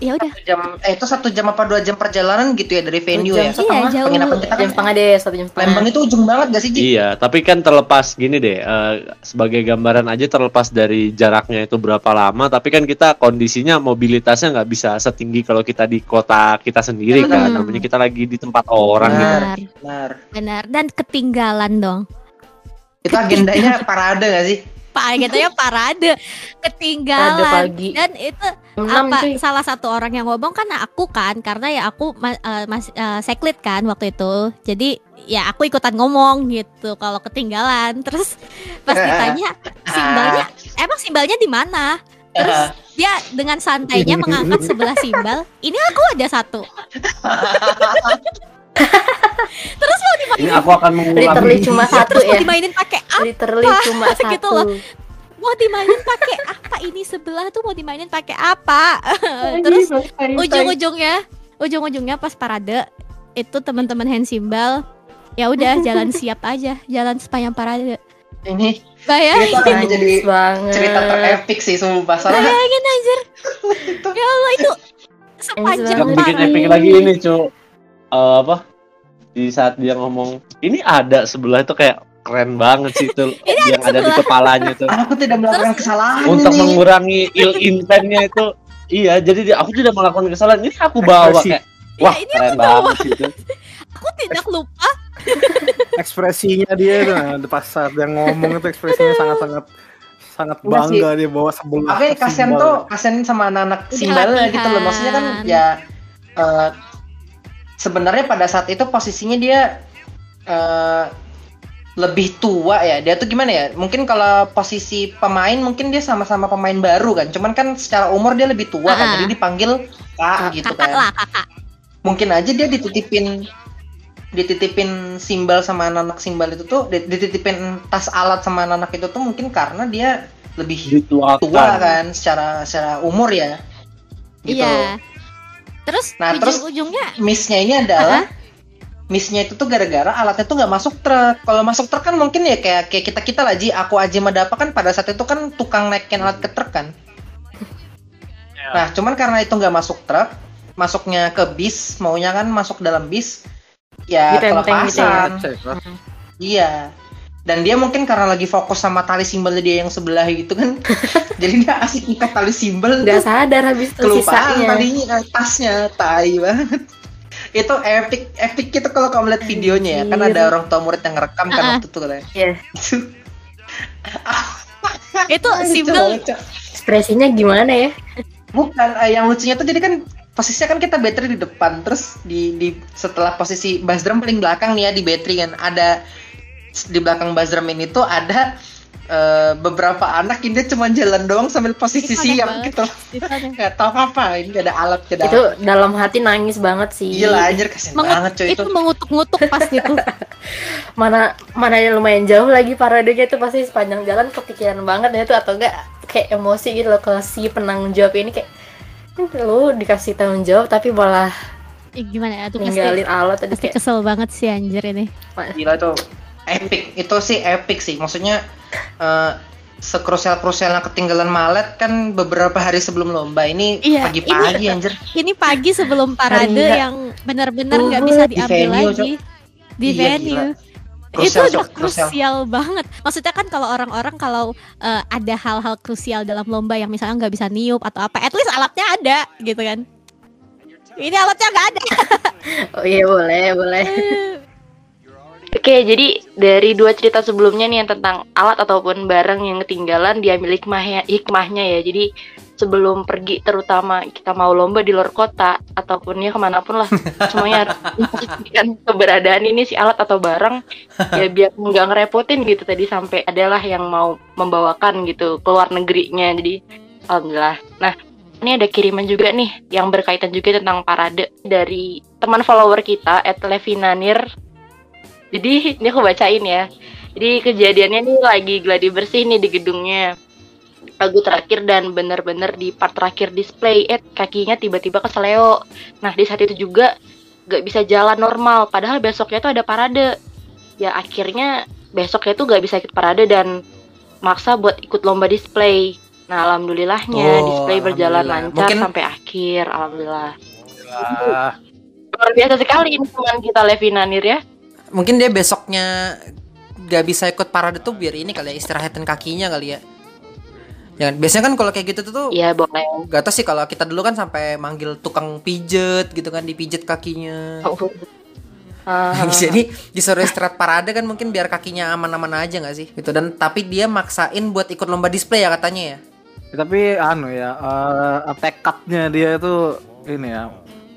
Ya udah, Satu jam eh itu satu jam apa dua jam perjalanan gitu ya dari venue jam ya. setengah. Iya, jauh. Penginapan kita Jam kan setengah deh, satu jam setengah. Lembang itu ujung banget gak sih Ji? Iya, tapi kan terlepas gini deh, eh, sebagai gambaran aja terlepas dari jaraknya itu berapa lama, tapi kan kita kondisinya mobilitasnya nggak bisa setinggi kalau kita di kota kita sendiri kan, namanya kita lagi di tempat orang gitu. benar, Benar. benar. Dan ketinggalan dong. Itu agendanya parade gak sih? Pak gitu ya parade, ketinggalan. pagi. Dan itu apa cuy. salah satu orang yang ngomong kan aku kan karena ya aku eh, mas eh, seklit kan waktu itu jadi ya aku ikutan ngomong gitu kalau ketinggalan terus pas ditanya simbalnya emang simbalnya di mana terus dia dengan santainya mengangkat sebelah simbal ini aku ada satu terus mau Ini aku akan Literally mengulangi. cuma satu terus mau ya. dimainin pakai apa? Literally cuma Gitu satu. loh. mau dimainin pakai apa ini? Sebelah tuh mau dimainin pakai apa? Terus ujung-ujungnya ujung-ujungnya pas parade itu teman-teman hand simbal. Ya udah jalan siap aja. Jalan sepanjang parade. Ini bayangin. itu akan banget. cerita terepik sih sumpah. Soalnya bayangin anjir. Ya Allah itu sepanjang Yang Yang bikin parade. epic lagi ini, cu. Eh, apa? Di saat dia ngomong, ini ada sebelah itu kayak keren banget sih itu yang ada di sebelah. kepalanya itu. aku tidak melakukan kesalahan Untuk ini. mengurangi ill intentnya itu Iya, jadi dia, aku tidak melakukan kesalahan. Ini aku bawa Ekspresi. kayak, ya wah ini keren banget sih itu. aku tidak lupa Ekspresinya dia itu nah, pas saat dia ngomong itu ekspresinya sangat-sangat sangat bangga dia bawa sebelah. Tapi kasihan simbal. tuh kasihan sama anak-anak simbalnya gitu loh. Maksudnya kan ya eh, sebenarnya pada saat itu posisinya dia eh, lebih tua ya. Dia tuh gimana ya? Mungkin kalau posisi pemain mungkin dia sama-sama pemain baru kan. Cuman kan secara umur dia lebih tua kan. Ah. Jadi dipanggil kak gitu kakak kan. lah kakak Mungkin aja dia dititipin dititipin simbal sama anak-anak simbal itu tuh dit- dititipin tas alat sama anak-anak itu tuh mungkin karena dia lebih tua Dituakan. kan secara secara umur ya gitu iya terus Nah, terus- ujung-ujungnya? missnya ini adalah missnya itu tuh gara-gara alatnya tuh nggak masuk truk. Kalau masuk truk kan mungkin ya kayak kayak kita kita lah Ji. Aku aja Madapa kan pada saat itu kan tukang naikin alat ke truk kan. Nah cuman karena itu nggak masuk truk masuknya ke bis maunya kan masuk dalam bis ya Ditenteng gitu ya. kelepasan iya dan dia mungkin karena lagi fokus sama tali simbalnya dia yang sebelah gitu kan jadi dia asik ikat tali simbal Nggak sadar habis itu kelupaan sisanya. tadinya eh, tasnya tai banget itu epic epic gitu kalau kamu lihat videonya ya kan ada orang tua murid yang ngerekam kan Ah. waktu itu katanya Iya. itu Cak. Ekspresinya gimana ya? bukan eh, yang lucunya tuh jadi kan posisinya kan kita battery di depan terus di di setelah posisi bass drum paling belakang nih ya di battery kan ada di belakang ini tuh ada eh, beberapa anak ini dia cuma jalan doang sambil posisi siap banget. gitu Sisanya. nggak tahu apa ini gak ada alat gak ada Itu dalam hati nangis banget sih. gila anjir kasian Mengut- banget cuy itu itu mengutuk-ngutuk pas gitu. Mana mana yang lumayan jauh lagi paradenya itu pasti sepanjang jalan kepikiran banget ya tuh atau enggak kayak emosi gitu loh kalau si penanggung jawab ini kayak "Hmm, lu dikasih tanggung jawab tapi malah Ih, gimana ya? Tuh pasti, ninggalin alat tadi pasti kayak kesel banget sih anjir ini. gila tuh epic itu sih epic sih maksudnya eh sekrusial krusialnya ketinggalan malet kan beberapa hari sebelum lomba ini Iya, pagi-pagi anjir Ini pagi sebelum parade yang benar-benar nggak Uh, bisa di diambil venue, lagi di Iya, venue. gila. itu Krusial, udah krusial. krusial banget. Maksudnya kan kalau orang-orang kalau eh, ada hal-hal krusial dalam lomba yang misalnya nggak bisa niup atau apa, at least alatnya ada gitu kan. Ini alatnya nggak ada. oh iya boleh boleh Oke, jadi dari dua cerita sebelumnya nih yang tentang alat ataupun barang yang ketinggalan diambil hikmahnya, hikmahnya ya. Jadi sebelum pergi terutama kita mau lomba di luar kota ataupun ya ke mana pun lah, semuanya harus keberadaan ini si alat atau barang ya biar nggak ngerepotin gitu tadi sampai adalah yang mau membawakan gitu keluar negerinya. Jadi alhamdulillah. Nah ini ada kiriman juga nih yang berkaitan juga tentang parade dari teman follower kita @levinanir jadi ini aku bacain ya. Jadi kejadiannya nih lagi gladi bersih nih di gedungnya. Lagu terakhir dan bener-bener di part terakhir display, eh kakinya tiba-tiba keseleo. Nah di saat itu juga gak bisa jalan normal. Padahal besoknya tuh ada parade. Ya akhirnya besoknya tuh gak bisa ikut parade dan maksa buat ikut lomba display. Nah alhamdulillahnya Oh, display berjalan alhamdulillah. lancar Mungkin- sampai akhir. Alhamdulillah. Ah, Luar biasa sekali ini teman kita Levina Nir ya. Mungkin dia besoknya gak bisa ikut parade tuh biar ini kali ya istirahatin kakinya kali ya. Jangan biasanya kan kalau kayak gitu tuh Iya boleh. gak tau sih kalau kita dulu kan sampai manggil tukang pijet gitu kan dipijet kakinya. Ah. Jadi disuruh istirahat parade kan mungkin biar kakinya aman-aman aja nggak sih? Gitu dan tapi dia maksain buat ikut lomba display ya katanya ya. tapi anu ya, eh tekadnya dia itu ini ya,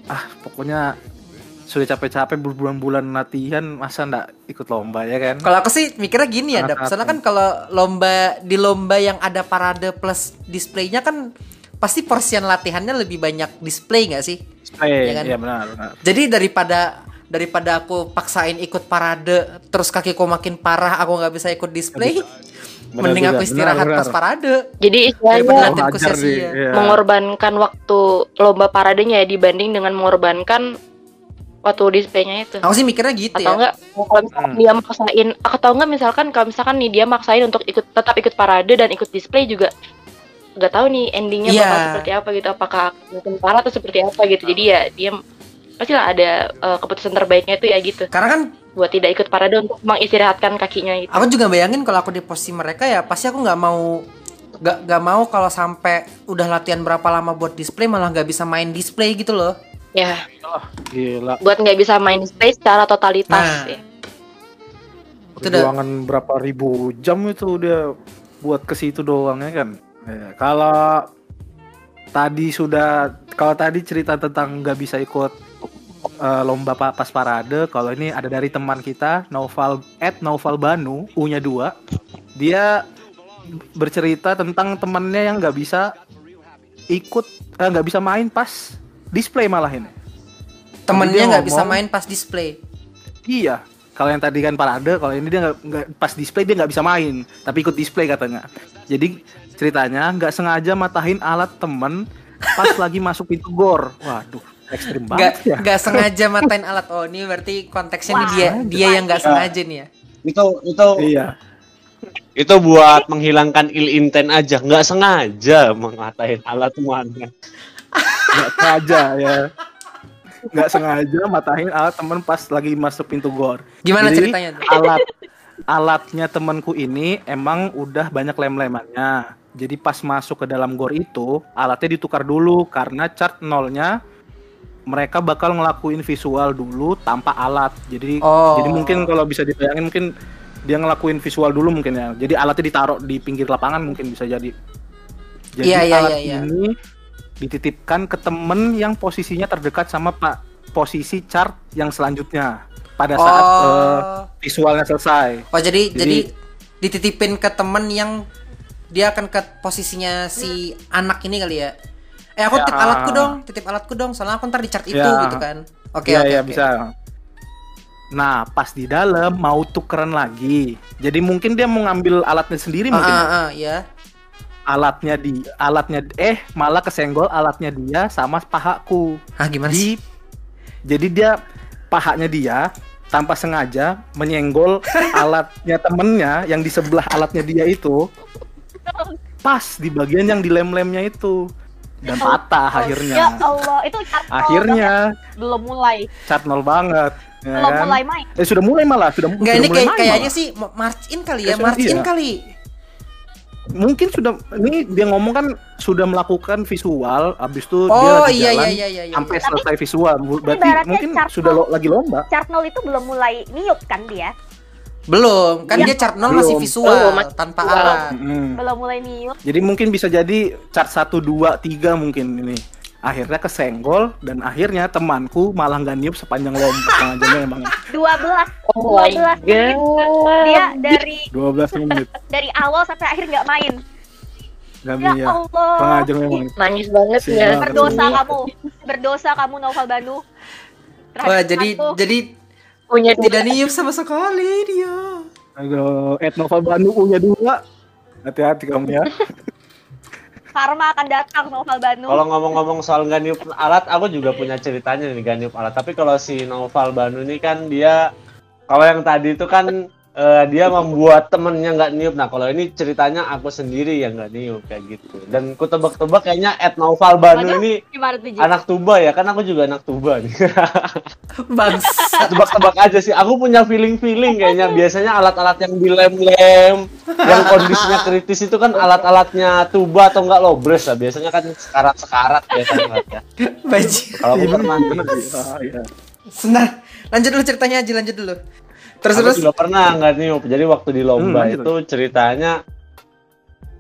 ah pokoknya sudah capek-capek berbulan-bulan latihan masa ndak ikut lomba ya kan? Kalau aku sih mikirnya gini ya, Dap. Soalnya kan kalau lomba di lomba yang ada parade plus displaynya kan pasti porsian latihannya lebih banyak display nggak sih? Eh, ya kan? iya benar, benar. Jadi daripada daripada aku paksain ikut parade terus kakiku makin parah aku nggak bisa ikut display, Benar mending juga, aku istirahat benar, pas benar. parade. Jadi istilahnya iya. mengorbankan waktu lomba paradenya ya dibanding dengan mengorbankan waktu displaynya itu. Aku sih mikirnya gitu Atau ya. enggak kalau misalkan Hmm. dia maksain atau enggak misalkan kalau misalkan nih dia maksain untuk ikut tetap ikut parade dan ikut display juga nggak tahu nih endingnya Iya. bakal seperti apa gitu apakah mungkin parah atau seperti apa gitu jadi ya dia pastilah ada eh, keputusan terbaiknya itu ya gitu Karena kan buat tidak ikut parade untuk mengistirahatkan kakinya gitu. aku juga bayangin kalau aku di posisi mereka ya pasti aku nggak mau nggak nggak mau kalau sampai udah latihan berapa lama buat display malah nggak bisa main display gitu loh. Ya, Gila. buat nggak bisa main display secara totalitas Nah. ya. Itu Perjuangan berapa ribu jam itu dia buat ke situ doang ya kan. Ya, kalau tadi sudah kalau tadi cerita tentang nggak bisa ikut eh, lomba pa- pas parade, kalau ini ada dari teman kita Noval at Noval Banu U-nya dua, dia bercerita tentang temannya yang nggak bisa ikut eh, nggak bisa main pas display malah ini. Temennya dia nggak bisa main pas display. Iya. Kalau yang tadi kan parade, kalau ini dia nggak pas display dia nggak bisa main, tapi ikut display katanya. Jadi ceritanya nggak sengaja matahin alat temen pas lagi masuk pintu gor. Waduh, ekstrim Nggak banget ya. nggak sengaja matain alat. Oh ini berarti konteksnya nih dia dia yang nggak sengaja nih ya. Itu itu Iya. itu buat menghilangkan ill intent aja, nggak sengaja mengatain alat mana. Nggak sengaja ya. Nggak sengaja matahin alat temen pas lagi masuk pintu gor. Gimana Jadi, ceritanya? tuh? Alat alatnya temanku ini emang udah banyak lem-lemannya. Jadi pas masuk ke dalam gor itu, alatnya ditukar dulu karena chart nolnya mereka bakal ngelakuin visual dulu tanpa alat. Jadi Oh. jadi mungkin kalau bisa dibayangin mungkin dia ngelakuin visual dulu mungkin ya. Jadi alatnya ditaruh di pinggir lapangan mungkin bisa jadi. Jadi Iya, iya, alat iya, iya. ini dititipkan ke temen yang posisinya terdekat sama pak posisi chart yang selanjutnya pada saat Oh. eh, visualnya selesai. Oh jadi, Jadi- jadi dititipin ke temen yang dia akan ke posisinya si anak ini kali ya. Eh aku Ya. titip alatku dong, titip alatku dong, soalnya aku ntar di chart itu Ya. gitu kan. Oke Iya, oke iya, oke. bisa. Nah, pas di dalam mau tukeran lagi. Jadi mungkin dia mau ngambil alatnya sendiri Ah, mungkin. ah, ah, ya. Alatnya di alatnya eh malah kesenggol alatnya dia sama pahaku. Ah gimana sih? Di jadi dia pahanya dia tanpa sengaja menyenggol alatnya temennya yang di sebelah alatnya dia itu pas di bagian yang di lem-lemnya itu dan patah Ya akhirnya Allah, itu nol akhirnya banget. belum mulai, cat nol banget ya belum kan? mulai main. eh sudah mulai malah sudah Enggak sudah ini mulai kayak main kayaknya malah. sih ma- march in kali Ya, ya, march in iya. kali. Mungkin sudah ini dia ngomong kan sudah melakukan visual habis itu dia Oh lagi iya jalan iya iya iya. iya. sampai selesai visual berarti mungkin chart sudah lo- lagi lomba Chart nol itu belum mulai niup kan dia, Belum, kan Iya. dia chart nol masih visual Belum, masih tanpa alat. Belum mulai niup. Jadi mungkin bisa jadi chart 1, 2, 3 mungkin ini. Akhirnya kesenggol dan akhirnya temanku malah nggak niup sepanjang lomba setengah jamnya emang 12 Oh my 12 menit dia dari 12 menit dari awal sampai akhir nggak main. nggak Ya ya. Allah. Setengah jam memang. Nangis banget Sial. ya. Berdosa kamu, berdosa kamu Novel Banu. Terhadap Wah, jadi temanku. jadi Punya dua. tidak niup sama sekali dia. Aduh, Ed Nova Bandung punya dua. Hati-hati kamu ya. karma akan datang Novel Banu. Kalau ngomong-ngomong soal nggak niup alat, aku juga punya ceritanya nih nggak niup alat. Tapi kalau si Noval Banu ini kan dia, kalau yang tadi itu kan eh, dia membuat temennya nggak niup. Nah kalau ini ceritanya aku sendiri yang nggak niup kayak gitu. Dan ku tebak-tebak kayaknya Ed Noval Banu ini anak tuba ya, kan aku juga anak tuba nih. Bangsa. tebak-tebak aja sih. Aku punya feeling-feeling kayaknya biasanya alat-alat yang dilem-lem, yang kondisinya kritis itu kan alat-alatnya tuba atau enggak lobres lah. Biasanya kan sekarat-sekarat biasanya ya. Kalau aku pernah. Ah, iya. Sebentar. Lanjut dulu ceritanya aja, lanjut dulu. Terus aku terus. juga pernah nggak niup. Jadi waktu di lomba Hmm, itu ceritanya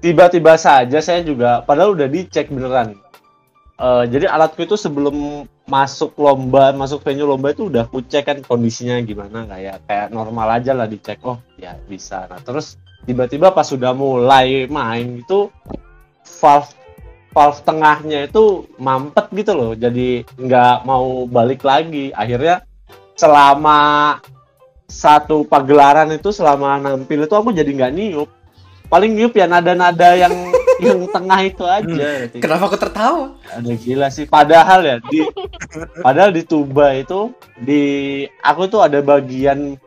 tiba-tiba saja saya juga padahal udah dicek beneran. Eh, jadi alatku itu sebelum masuk lomba, masuk venue lomba itu udah aku cek kan kondisinya gimana kayak kayak normal aja lah dicek. Oh, ya bisa. Nah, terus tiba-tiba pas sudah mulai main itu valve valve tengahnya itu mampet gitu loh. Jadi nggak mau balik lagi. Akhirnya selama satu pagelaran itu selama nampil itu aku jadi nggak niup. Paling niup ya nada-nada yang yang tengah itu aja Kenapa aku tertawa? ada gila sih padahal ya di padahal di tuba itu di aku tuh ada bagian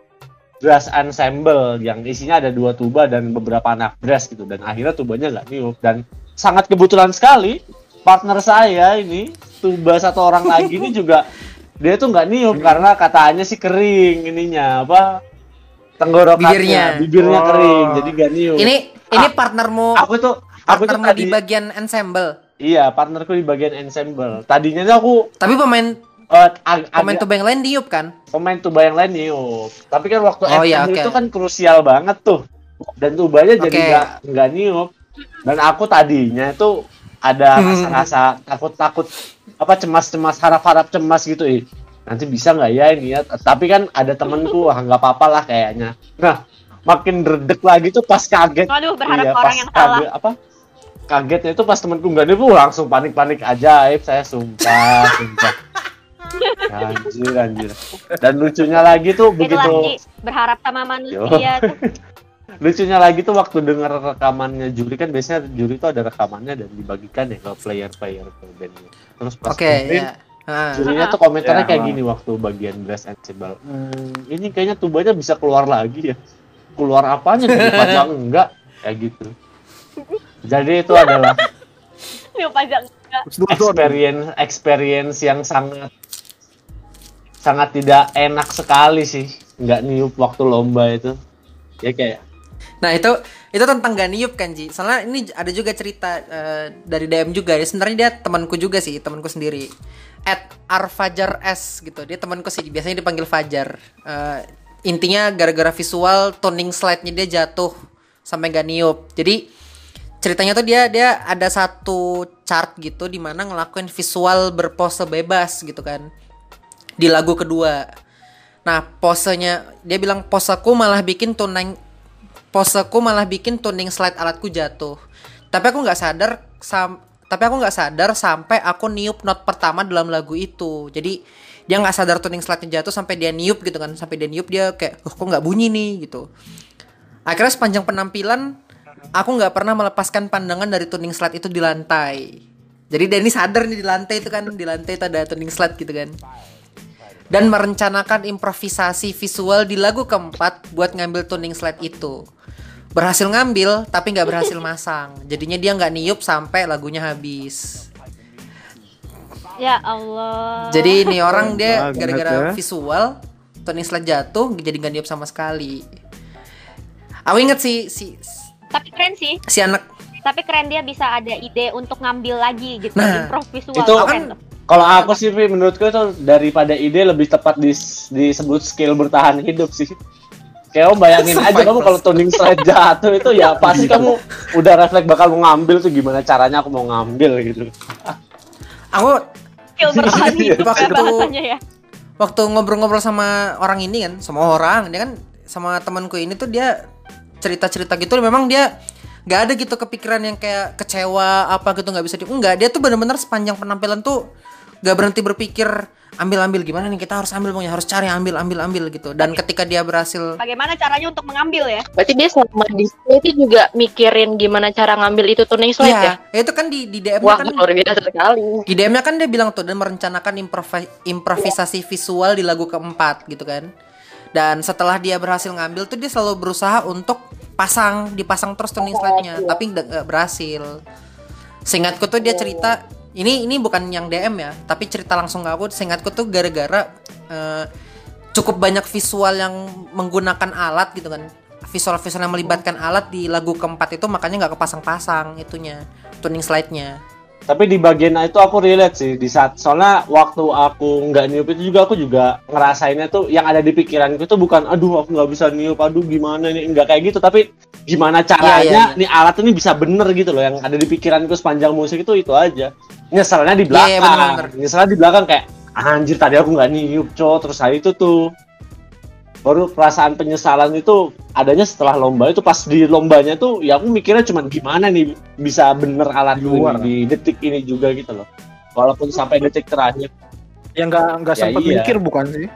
brass ensemble yang isinya ada dua tuba dan beberapa anak brass gitu. Dan akhirnya tubanya nggak niup. Dan sangat kebetulan sekali partner saya ini tuba satu orang lagi ini juga dia tuh nggak niup karena katanya sih kering ininya apa tenggorokannya Bibirnya. bibirnya Oh. kering jadi nggak niup Ini ini partnermu aku tuh aku tuh tadi di bagian ensemble. iya partnerku di bagian ensemble tadinya tuh aku Tapi pemain ag- pemain tuba yang lain diup kan? pemain tuba yang lain niup. Tapi kan waktu Oh, iya, oke. itu kan krusial banget tuh. Dan tubanya jadi Oke. nggak nggak niup. Dan aku tadinya itu ada Hmm. rasa-rasa takut-takut apa cemas-cemas harap-harap cemas gitu ih. Nanti bisa nggak ya ini ya? Tapi kan ada temenku, ah nggak apa-apa lah kayaknya. Nah, makin redek lagi tuh pas kaget. Aduh, berharap Iya, orang pas yang salah. kaget, apa? Kagetnya itu pas temenku nggak niup, uh, langsung panik-panik ajaib. Saya sumpah, sumpah. Anjir, anjir. Dan lucunya lagi tuh Itulah begitu Ji, berharap sama manusia tuh. Lucunya lagi tuh waktu denger rekamannya juri kan biasanya juri tuh ada rekamannya dan dibagikan ya ke player-player ke bandnya. Terus pas Oke, dengerin, ya. Ah. jurinya tuh komentarnya Ya, kayak gini waktu bagian brass and cymbal. Hmm, ini kayaknya tubanya bisa keluar lagi ya. Keluar apanya dari panjang enggak kayak gitu. Jadi itu adalah Niup aja enggak. experience experience yang sangat sangat tidak enak sekali sih nggak niup waktu lomba itu ya kayak Nah itu itu tentang gak niup kan Ji. Soalnya ini ada juga cerita eh, dari DM juga. Ya, sebenarnya dia temanku juga sih, temanku sendiri. At Arfajar S gitu. Dia temanku sih. Biasanya dipanggil Fajar. Eh, intinya gara-gara visual toning slide-nya dia jatuh sampai gak niup. Jadi ceritanya tuh dia dia ada satu chart gitu di mana ngelakuin visual berpose bebas gitu kan di lagu kedua. Nah posenya dia bilang poseku malah bikin tuning poseku malah bikin tuning slide alatku jatuh. Tapi aku nggak sadar sam tapi aku nggak sadar sampai aku niup not pertama dalam lagu itu. Jadi dia nggak sadar tuning slide-nya jatuh sampai dia niup gitu kan. Sampai dia niup dia kayak, "Oh, kok nggak bunyi nih?" gitu. Akhirnya sepanjang penampilan aku nggak pernah melepaskan pandangan dari tuning slide itu di lantai. Jadi Denny sadar nih di lantai itu kan di lantai itu ada tuning slide gitu kan. Dan merencanakan improvisasi visual di lagu keempat buat ngambil tuning slide itu. Berhasil ngambil tapi nggak berhasil masang. Jadinya dia nggak niup sampai lagunya habis. Ya Allah. Jadi ini orang dia Banget gara-gara ya. visual tuning slide jatuh jadi nggak niup sama sekali. Aku inget sih si Tapi keren sih. si anak Tapi keren dia bisa ada ide untuk ngambil lagi gitu. Nah, improv visual. itu keren tuh. Kalau aku sih Vi, menurutku itu daripada ide lebih tepat dis- disebut skill bertahan hidup sih. Kayak kamu bayangin aja kamu kalau tuning slide jatuh itu ya pasti kamu udah refleks bakal mau ngambil tuh gimana caranya aku mau ngambil gitu. aku Skill bertahan hidup ya Waktu- ya. waktu ngobrol-ngobrol sama orang ini kan sama orang dia kan sama temanku ini tuh dia cerita-cerita gitu memang dia nggak ada gitu kepikiran yang kayak kecewa apa gitu nggak bisa di enggak dia tuh bener-bener sepanjang penampilan tuh nggak berhenti berpikir ambil ambil gimana nih kita harus ambil pokoknya harus cari ambil ambil ambil gitu dan ketika dia berhasil Bagaimana caranya untuk mengambil ya? Berarti dia selama display itu juga mikirin gimana cara ngambil itu tuning slide ya? ya itu kan di di DM Wah, kan luar biasa sekali. di DM-nya kan dia bilang tuh dan merencanakan improvi- improvisasi visual di lagu keempat gitu kan. Dan setelah dia berhasil ngambil tuh dia selalu berusaha untuk pasang, dipasang terus tuning slide-nya, tapi nggak nggak berhasil. Seingatku tuh dia cerita ini ini bukan yang DM ya, tapi cerita langsung ke aku. Seingatku tuh gara-gara eh, cukup banyak visual yang menggunakan alat gitu kan. Visual-visual yang melibatkan alat di lagu keempat itu makanya nggak kepasang-pasang itunya, tuning slide-nya. Tapi di bagian itu aku relate sih di saat soalnya waktu aku nggak niup itu juga aku juga ngerasainnya tuh yang ada di pikiranku itu bukan aduh aku nggak bisa niup aduh gimana nih nggak kayak gitu tapi gimana caranya Iya, iya, iya. nih alat ini bisa bener gitu loh yang ada di pikiranku sepanjang musik itu itu aja nyeselnya di belakang iya, bener-bener. nyeselnya di belakang kayak anjir tadi aku nggak niup cowok terus hari itu tuh baru perasaan penyesalan itu adanya setelah lomba itu pas di lombanya tuh ya aku mikirnya cuman gimana nih bisa bener alat Di luar. di detik ini juga gitu loh walaupun sampai detik terakhir yang nggak nggak Ya, sempet iya. mikir bukan sih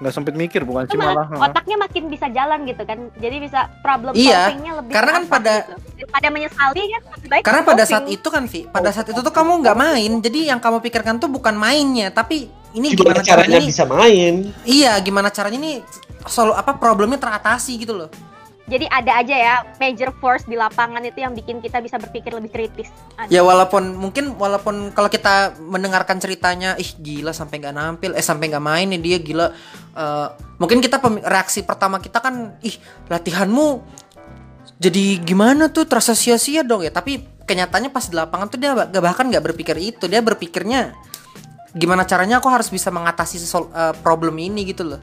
nggak sempet mikir bukan Itu sih malah malah otaknya makin bisa jalan gitu kan. Jadi bisa problem Iya, solvingnya lebih karena kan pada- gitu. Daripada menyesali kan lebih baik Karena pada saat itu kan Vi, pada saat itu tuh kamu nggak main, jadi yang kamu pikirkan tuh bukan mainnya, tapi ini gimana gimana, caranya caranya ini, bisa main iya gimana caranya ini solo apa problemnya teratasi gitu loh. Jadi ada aja ya major force di lapangan itu yang bikin kita bisa berpikir lebih kritis. Ada. Ya walaupun mungkin walaupun kalau kita mendengarkan ceritanya, ih gila sampai nggak nampil, eh sampai nggak main nih dia gila. Eh, mungkin kita reaksi pertama kita kan, ih latihanmu jadi gimana tuh terasa sia-sia dong ya. Tapi kenyataannya pas di lapangan tuh dia bah- bahkan nggak berpikir itu, dia berpikirnya gimana caranya aku harus bisa mengatasi eh, problem ini gitu loh.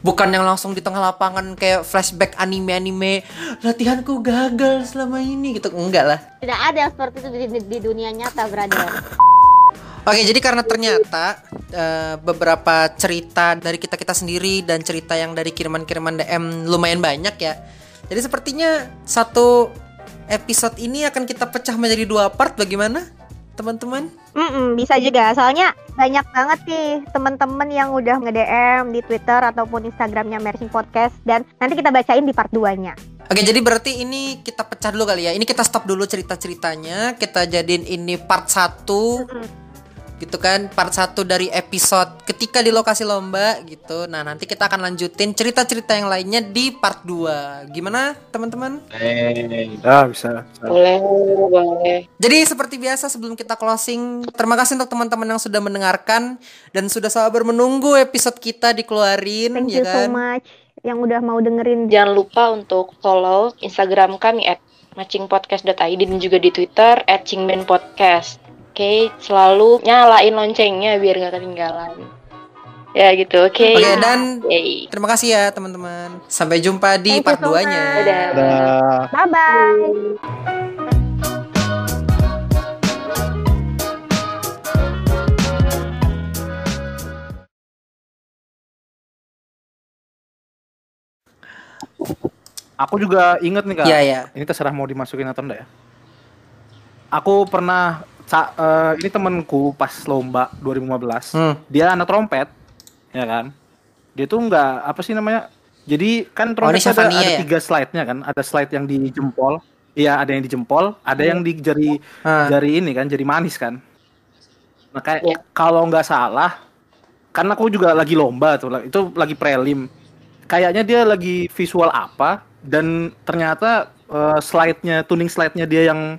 Bukan yang langsung di tengah lapangan kayak flashback anime-anime latihanku gagal selama ini gitu. Enggak lah. Tidak ada seperti itu di, di- di dunia nyata, brother. Oke, jadi karena ternyata eh, beberapa cerita dari kita kita sendiri dan cerita yang dari kiriman-kiriman DM lumayan banyak ya. Jadi sepertinya satu episode ini akan kita pecah menjadi dua part. Bagaimana, teman-teman? Mm-mm, bisa juga. Soalnya banyak banget nih teman-teman yang udah nge-DM di Twitter ataupun Instagramnya Mersing Podcast dan nanti kita bacain di part 2-nya. Oke, jadi berarti ini kita pecah dulu kali ya. Ini kita stop dulu cerita-ceritanya. Kita jadiin ini part 1 gitu kan part 1 dari episode ketika di lokasi lomba gitu nah nanti kita akan lanjutin cerita-cerita yang lainnya di part 2 gimana teman-teman eh ya bisa, bisa. Boleh, boleh. Jadi seperti biasa sebelum kita closing, terima kasih untuk teman-teman yang sudah mendengarkan dan sudah sabar menunggu episode kita dikeluarin Thank ya you so kan. much yang udah mau dengerin. Jangan lupa untuk follow Instagram kami at matchingpodcast.id dan juga di Twitter at cingbenpodcast okay, selalu nyalain loncengnya biar nggak ketinggalan. Ya gitu, oke. Okay. Oke, okay, dan okay. terima kasih ya teman-teman. Sampai jumpa di Thank part 2-nya. So Dadah. Bye-bye. Aku juga inget nih kak. Iya yeah, Ini terserah mau dimasukin atau enggak ya. Aku pernah sa- eh, ini temenku pas lomba 2015. Hmm. Dia anak trompet, ya kan? Dia tuh nggak apa sih namanya? Jadi kan Oh, trompet ada, Syafania ada ya? tiga slide-nya kan. Ada slide yang di jempol. Iya, ada yang di jempol, ada yang di jari Ah. jari ini kan, jari manis kan. Nah, kayak Iya. kalau nggak salah, karena aku juga lagi lomba tuh, itu lagi prelim. Kayaknya dia lagi visual apa dan ternyata eh, slide-nya, tuning slide-nya dia yang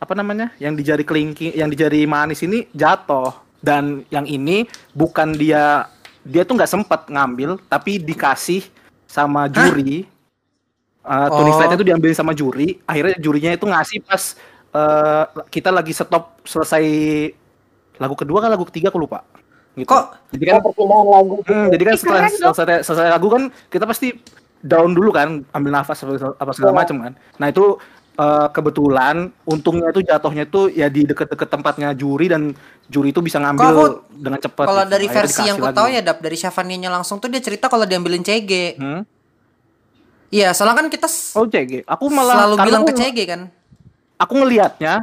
apa namanya, yang di jari kelingking, yang di jari manis ini jatuh. Dan yang ini bukan dia, dia tuh nggak sempet ngambil, tapi dikasih sama juri. Eh, tuning Oh. slide-nya itu diambil sama juri. Akhirnya jurinya itu ngasih pas eh, kita lagi stop selesai lagu kedua kan lagu ketiga aku lupa. Gitu. Kok Jadi kan perpindahan lagu Hmm, jadi kan setelah selesai, selesai lagu kan kita pasti down dulu kan, ambil nafas apa segala Iya. macam kan. Nah itu eh, kebetulan untungnya itu jatuhnya itu ya di deket-deket tempatnya juri dan juri itu bisa ngambil aku- dengan cepat. kalau gitu. dari Akhirnya versi yang ku tahu ya Dap dari Syafaninya langsung tuh dia cerita kalau diambilin CG. Hmm? Iya, soalnya kan kita Oh CG. Aku malah selalu bilang ke aku- CG kan. Aku ngelihatnya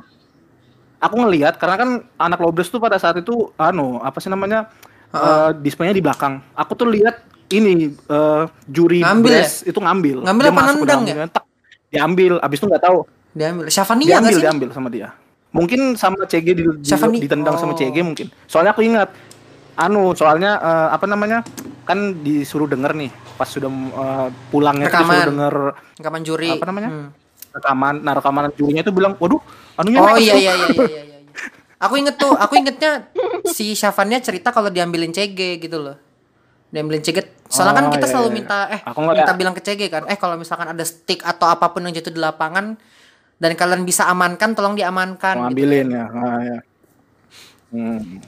aku ngelihat karena kan anak Lobres tuh pada saat itu anu apa sih namanya eh displaynya di belakang. Aku tuh lihat ini eh, juri Ngambil Bres itu ngambil. Ngambil Dia apa ke nendang ya? tak, diambil. Abis itu nggak tahu. Diambil. Syafania diambil diambil sama dia mungkin sama CG di, di- ditendang sama Oh. CG mungkin soalnya aku ingat anu soalnya eh, apa namanya kan disuruh denger nih pas sudah eh, pulangnya Rekaman. disuruh denger Rekaman juri. Apa namanya? Hmm. rekaman nah rekaman jurinya itu bilang waduh anunya Oh iya tuh." iya iya iya iya. iya. Aku inget tuh, aku ingetnya si Syafania cerita kalau diambilin CG gitu loh. Diambilin CG. Soalnya kan Oh, kita iya, selalu iya. minta eh Aku minta bilang ke CG kan, eh kalau misalkan ada stick atau apa pun yang jatuh di lapangan dan kalian bisa amankan, tolong diamankan. gitu. ngambilin ya Ah, ya. Hmm.